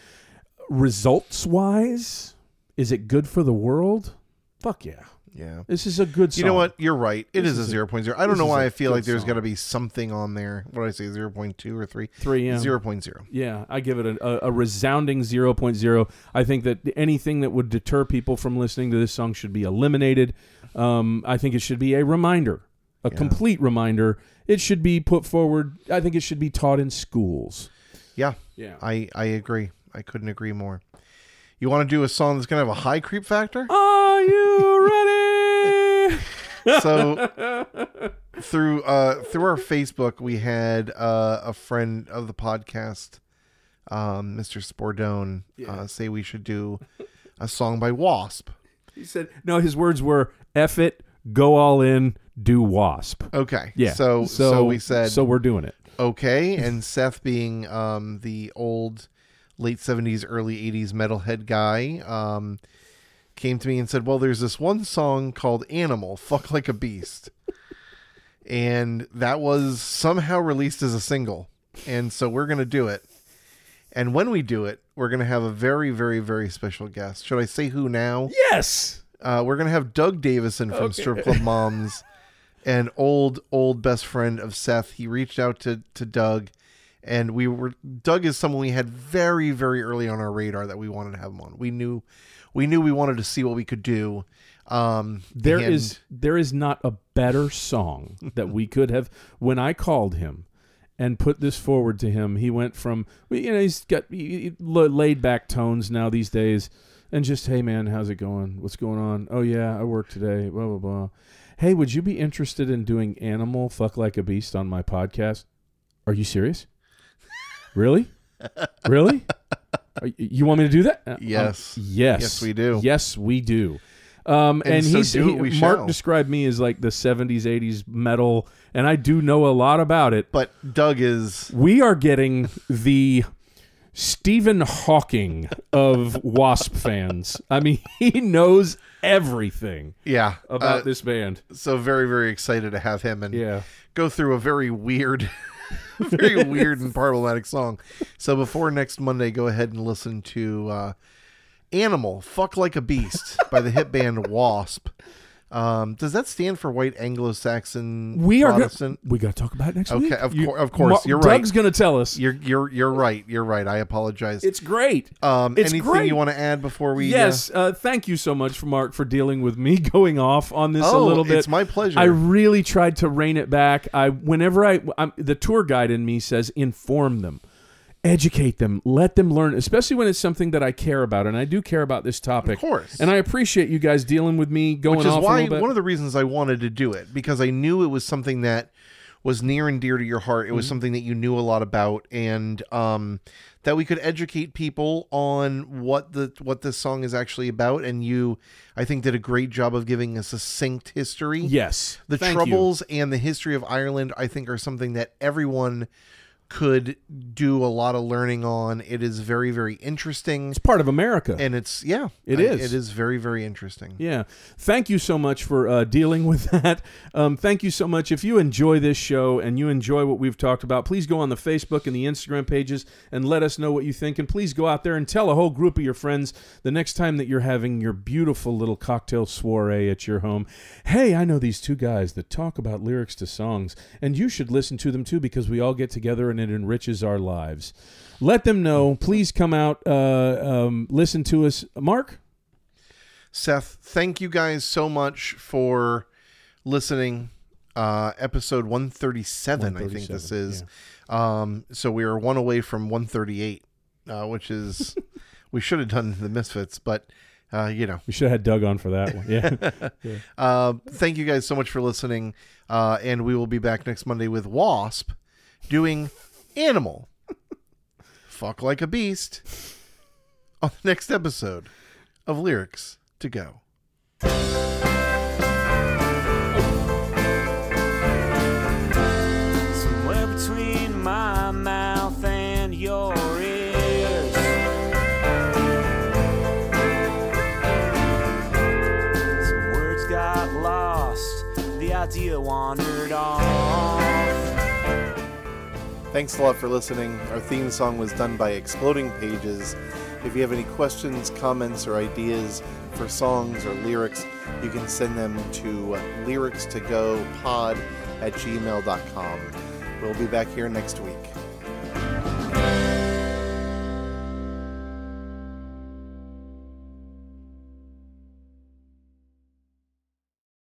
Results wise, is it good for the world? Fuck yeah, Yeah. this is a good. song. You know what? You're right. It This is a is a- 0.0. I don't know why I feel like there's got to be something on there. What did I say? 0.2 or 3? Three, yeah. 0.0. Yeah, I give it a, a, a resounding 0.0. I think that anything that would deter people from listening to this song should be eliminated. Um, I think it should be a reminder, a Yeah. complete reminder. It should be put forward. I think it should be taught in schools. Yeah, Yeah. I, I agree. I couldn't agree more. You want to do a song that's going to have a high creep factor? Are you ready? So through uh through our Facebook we had uh a friend of the podcast um Mr. Spordone Yeah. uh say we should do a song by Wasp. he said, no, his words were, F it, go all in, do wasp. Okay. Yeah. So so, we said So we're doing it. okay and Seth being um the old late 70s early 80s metalhead guy um came to me and said, "Well, there's this one song called Animal, Fuck Like a Beast." and that was somehow released as a single. And so we're going to do it. And when we do it, we're going to have a very very very special guest. Should I say who now? Yes. Uh, we're going to have Doug Davison from Okay. Strip Club Moms, an old, old best friend of Seth. He reached out to, to Doug, and we were Doug is someone we had very, very early on our radar that we wanted to have him on. We knew, we knew we wanted to see what we could do. Um, There and- is there is not a better song that we could have. When I called him and put this forward to him, he went from you know he's got he- he- laid back tones now these days, and just hey man, how's it going? What's going on? Oh yeah, I work today. Blah blah blah. Hey, would you be interested in doing Animal Fuck Like a Beast on my podcast? Are you serious? Really? Really? You want me to do that? Uh, um, Yes. yes. Yes, we do. Yes, we do. Um, and And so he's do he, we Mark shall. described me as like the 70s, 80s metal, and I do know a lot about it. But Doug is We are getting the Stephen Hawking of Wasp fans. I mean, he knows everything yeah about uh, this band. So very very excited to have him and Yeah. go through a very weird, very weird and problematic song. So before next Monday, go ahead and listen to uh, "Animal Fuck Like a Beast" by the hit band Wasp. Um, does that stand for White Anglo-Saxon We are gonna, we got to talk about it next Okay, week. of You- cour- of course, Ma- you're right. Doug's going to tell us. You're you're you're right. You're right. I apologize. It's great. um, it's anything great. you want to add before we? uh, yes, uh, thank you so much, for Mark, for dealing with me going off on this oh, a little bit. It's my pleasure. I really tried to rein it back. I whenever I I'm, the tour guide in me says inform them, educate them, let them learn, especially when it's something that I care about, and I do care about this topic. Of course. And I appreciate you guys dealing with me going which is off why one of the reasons I wanted to do it because I knew it was something that was near and dear to your heart. It was Mm-hmm. something that you knew a lot about, and um, that we could educate people on what the what this song is actually about. And you, I think, did a great job of giving a succinct history. yes, the thank you. troubles and the history of Ireland, I think, are something that everyone could do a lot of learning on. It is very, very interesting, It's part of America. and it's yeah, It I- is. It is very, very interesting. Yeah. Thank you so much for uh, dealing with that. Um, thank you so much. If you enjoy this show and you enjoy what we've talked about, please go on the Facebook and the Instagram pages and let us know what you think. And please go out there and tell a whole group of your friends the next time that you're having your beautiful little cocktail soiree at your home. Hey, I know these two guys that talk about lyrics to songs, and you should listen to them too because we all get together and it enriches our lives. Let them know. Please come out, uh, um, listen to us. Mark? Seth, thank you guys so much for listening. Uh, episode 137, I think this 137, is. Um, so we are one away from 138, uh, which is, we should have done the Misfits, but, uh, you know. We should have had Doug on for that one. Yeah. Uh, thank you guys so much for listening. Uh, and we will be back next Monday with Wasp doing Animal. Fuck like a beast on the next episode of Lyrics to Go. Thanks a lot for listening. Our theme song was done by Exploding Pages. If you have any questions, comments, or ideas for songs or lyrics, you can send them to uh, lyrics to go pod at gmail.com. We'll be back here next week.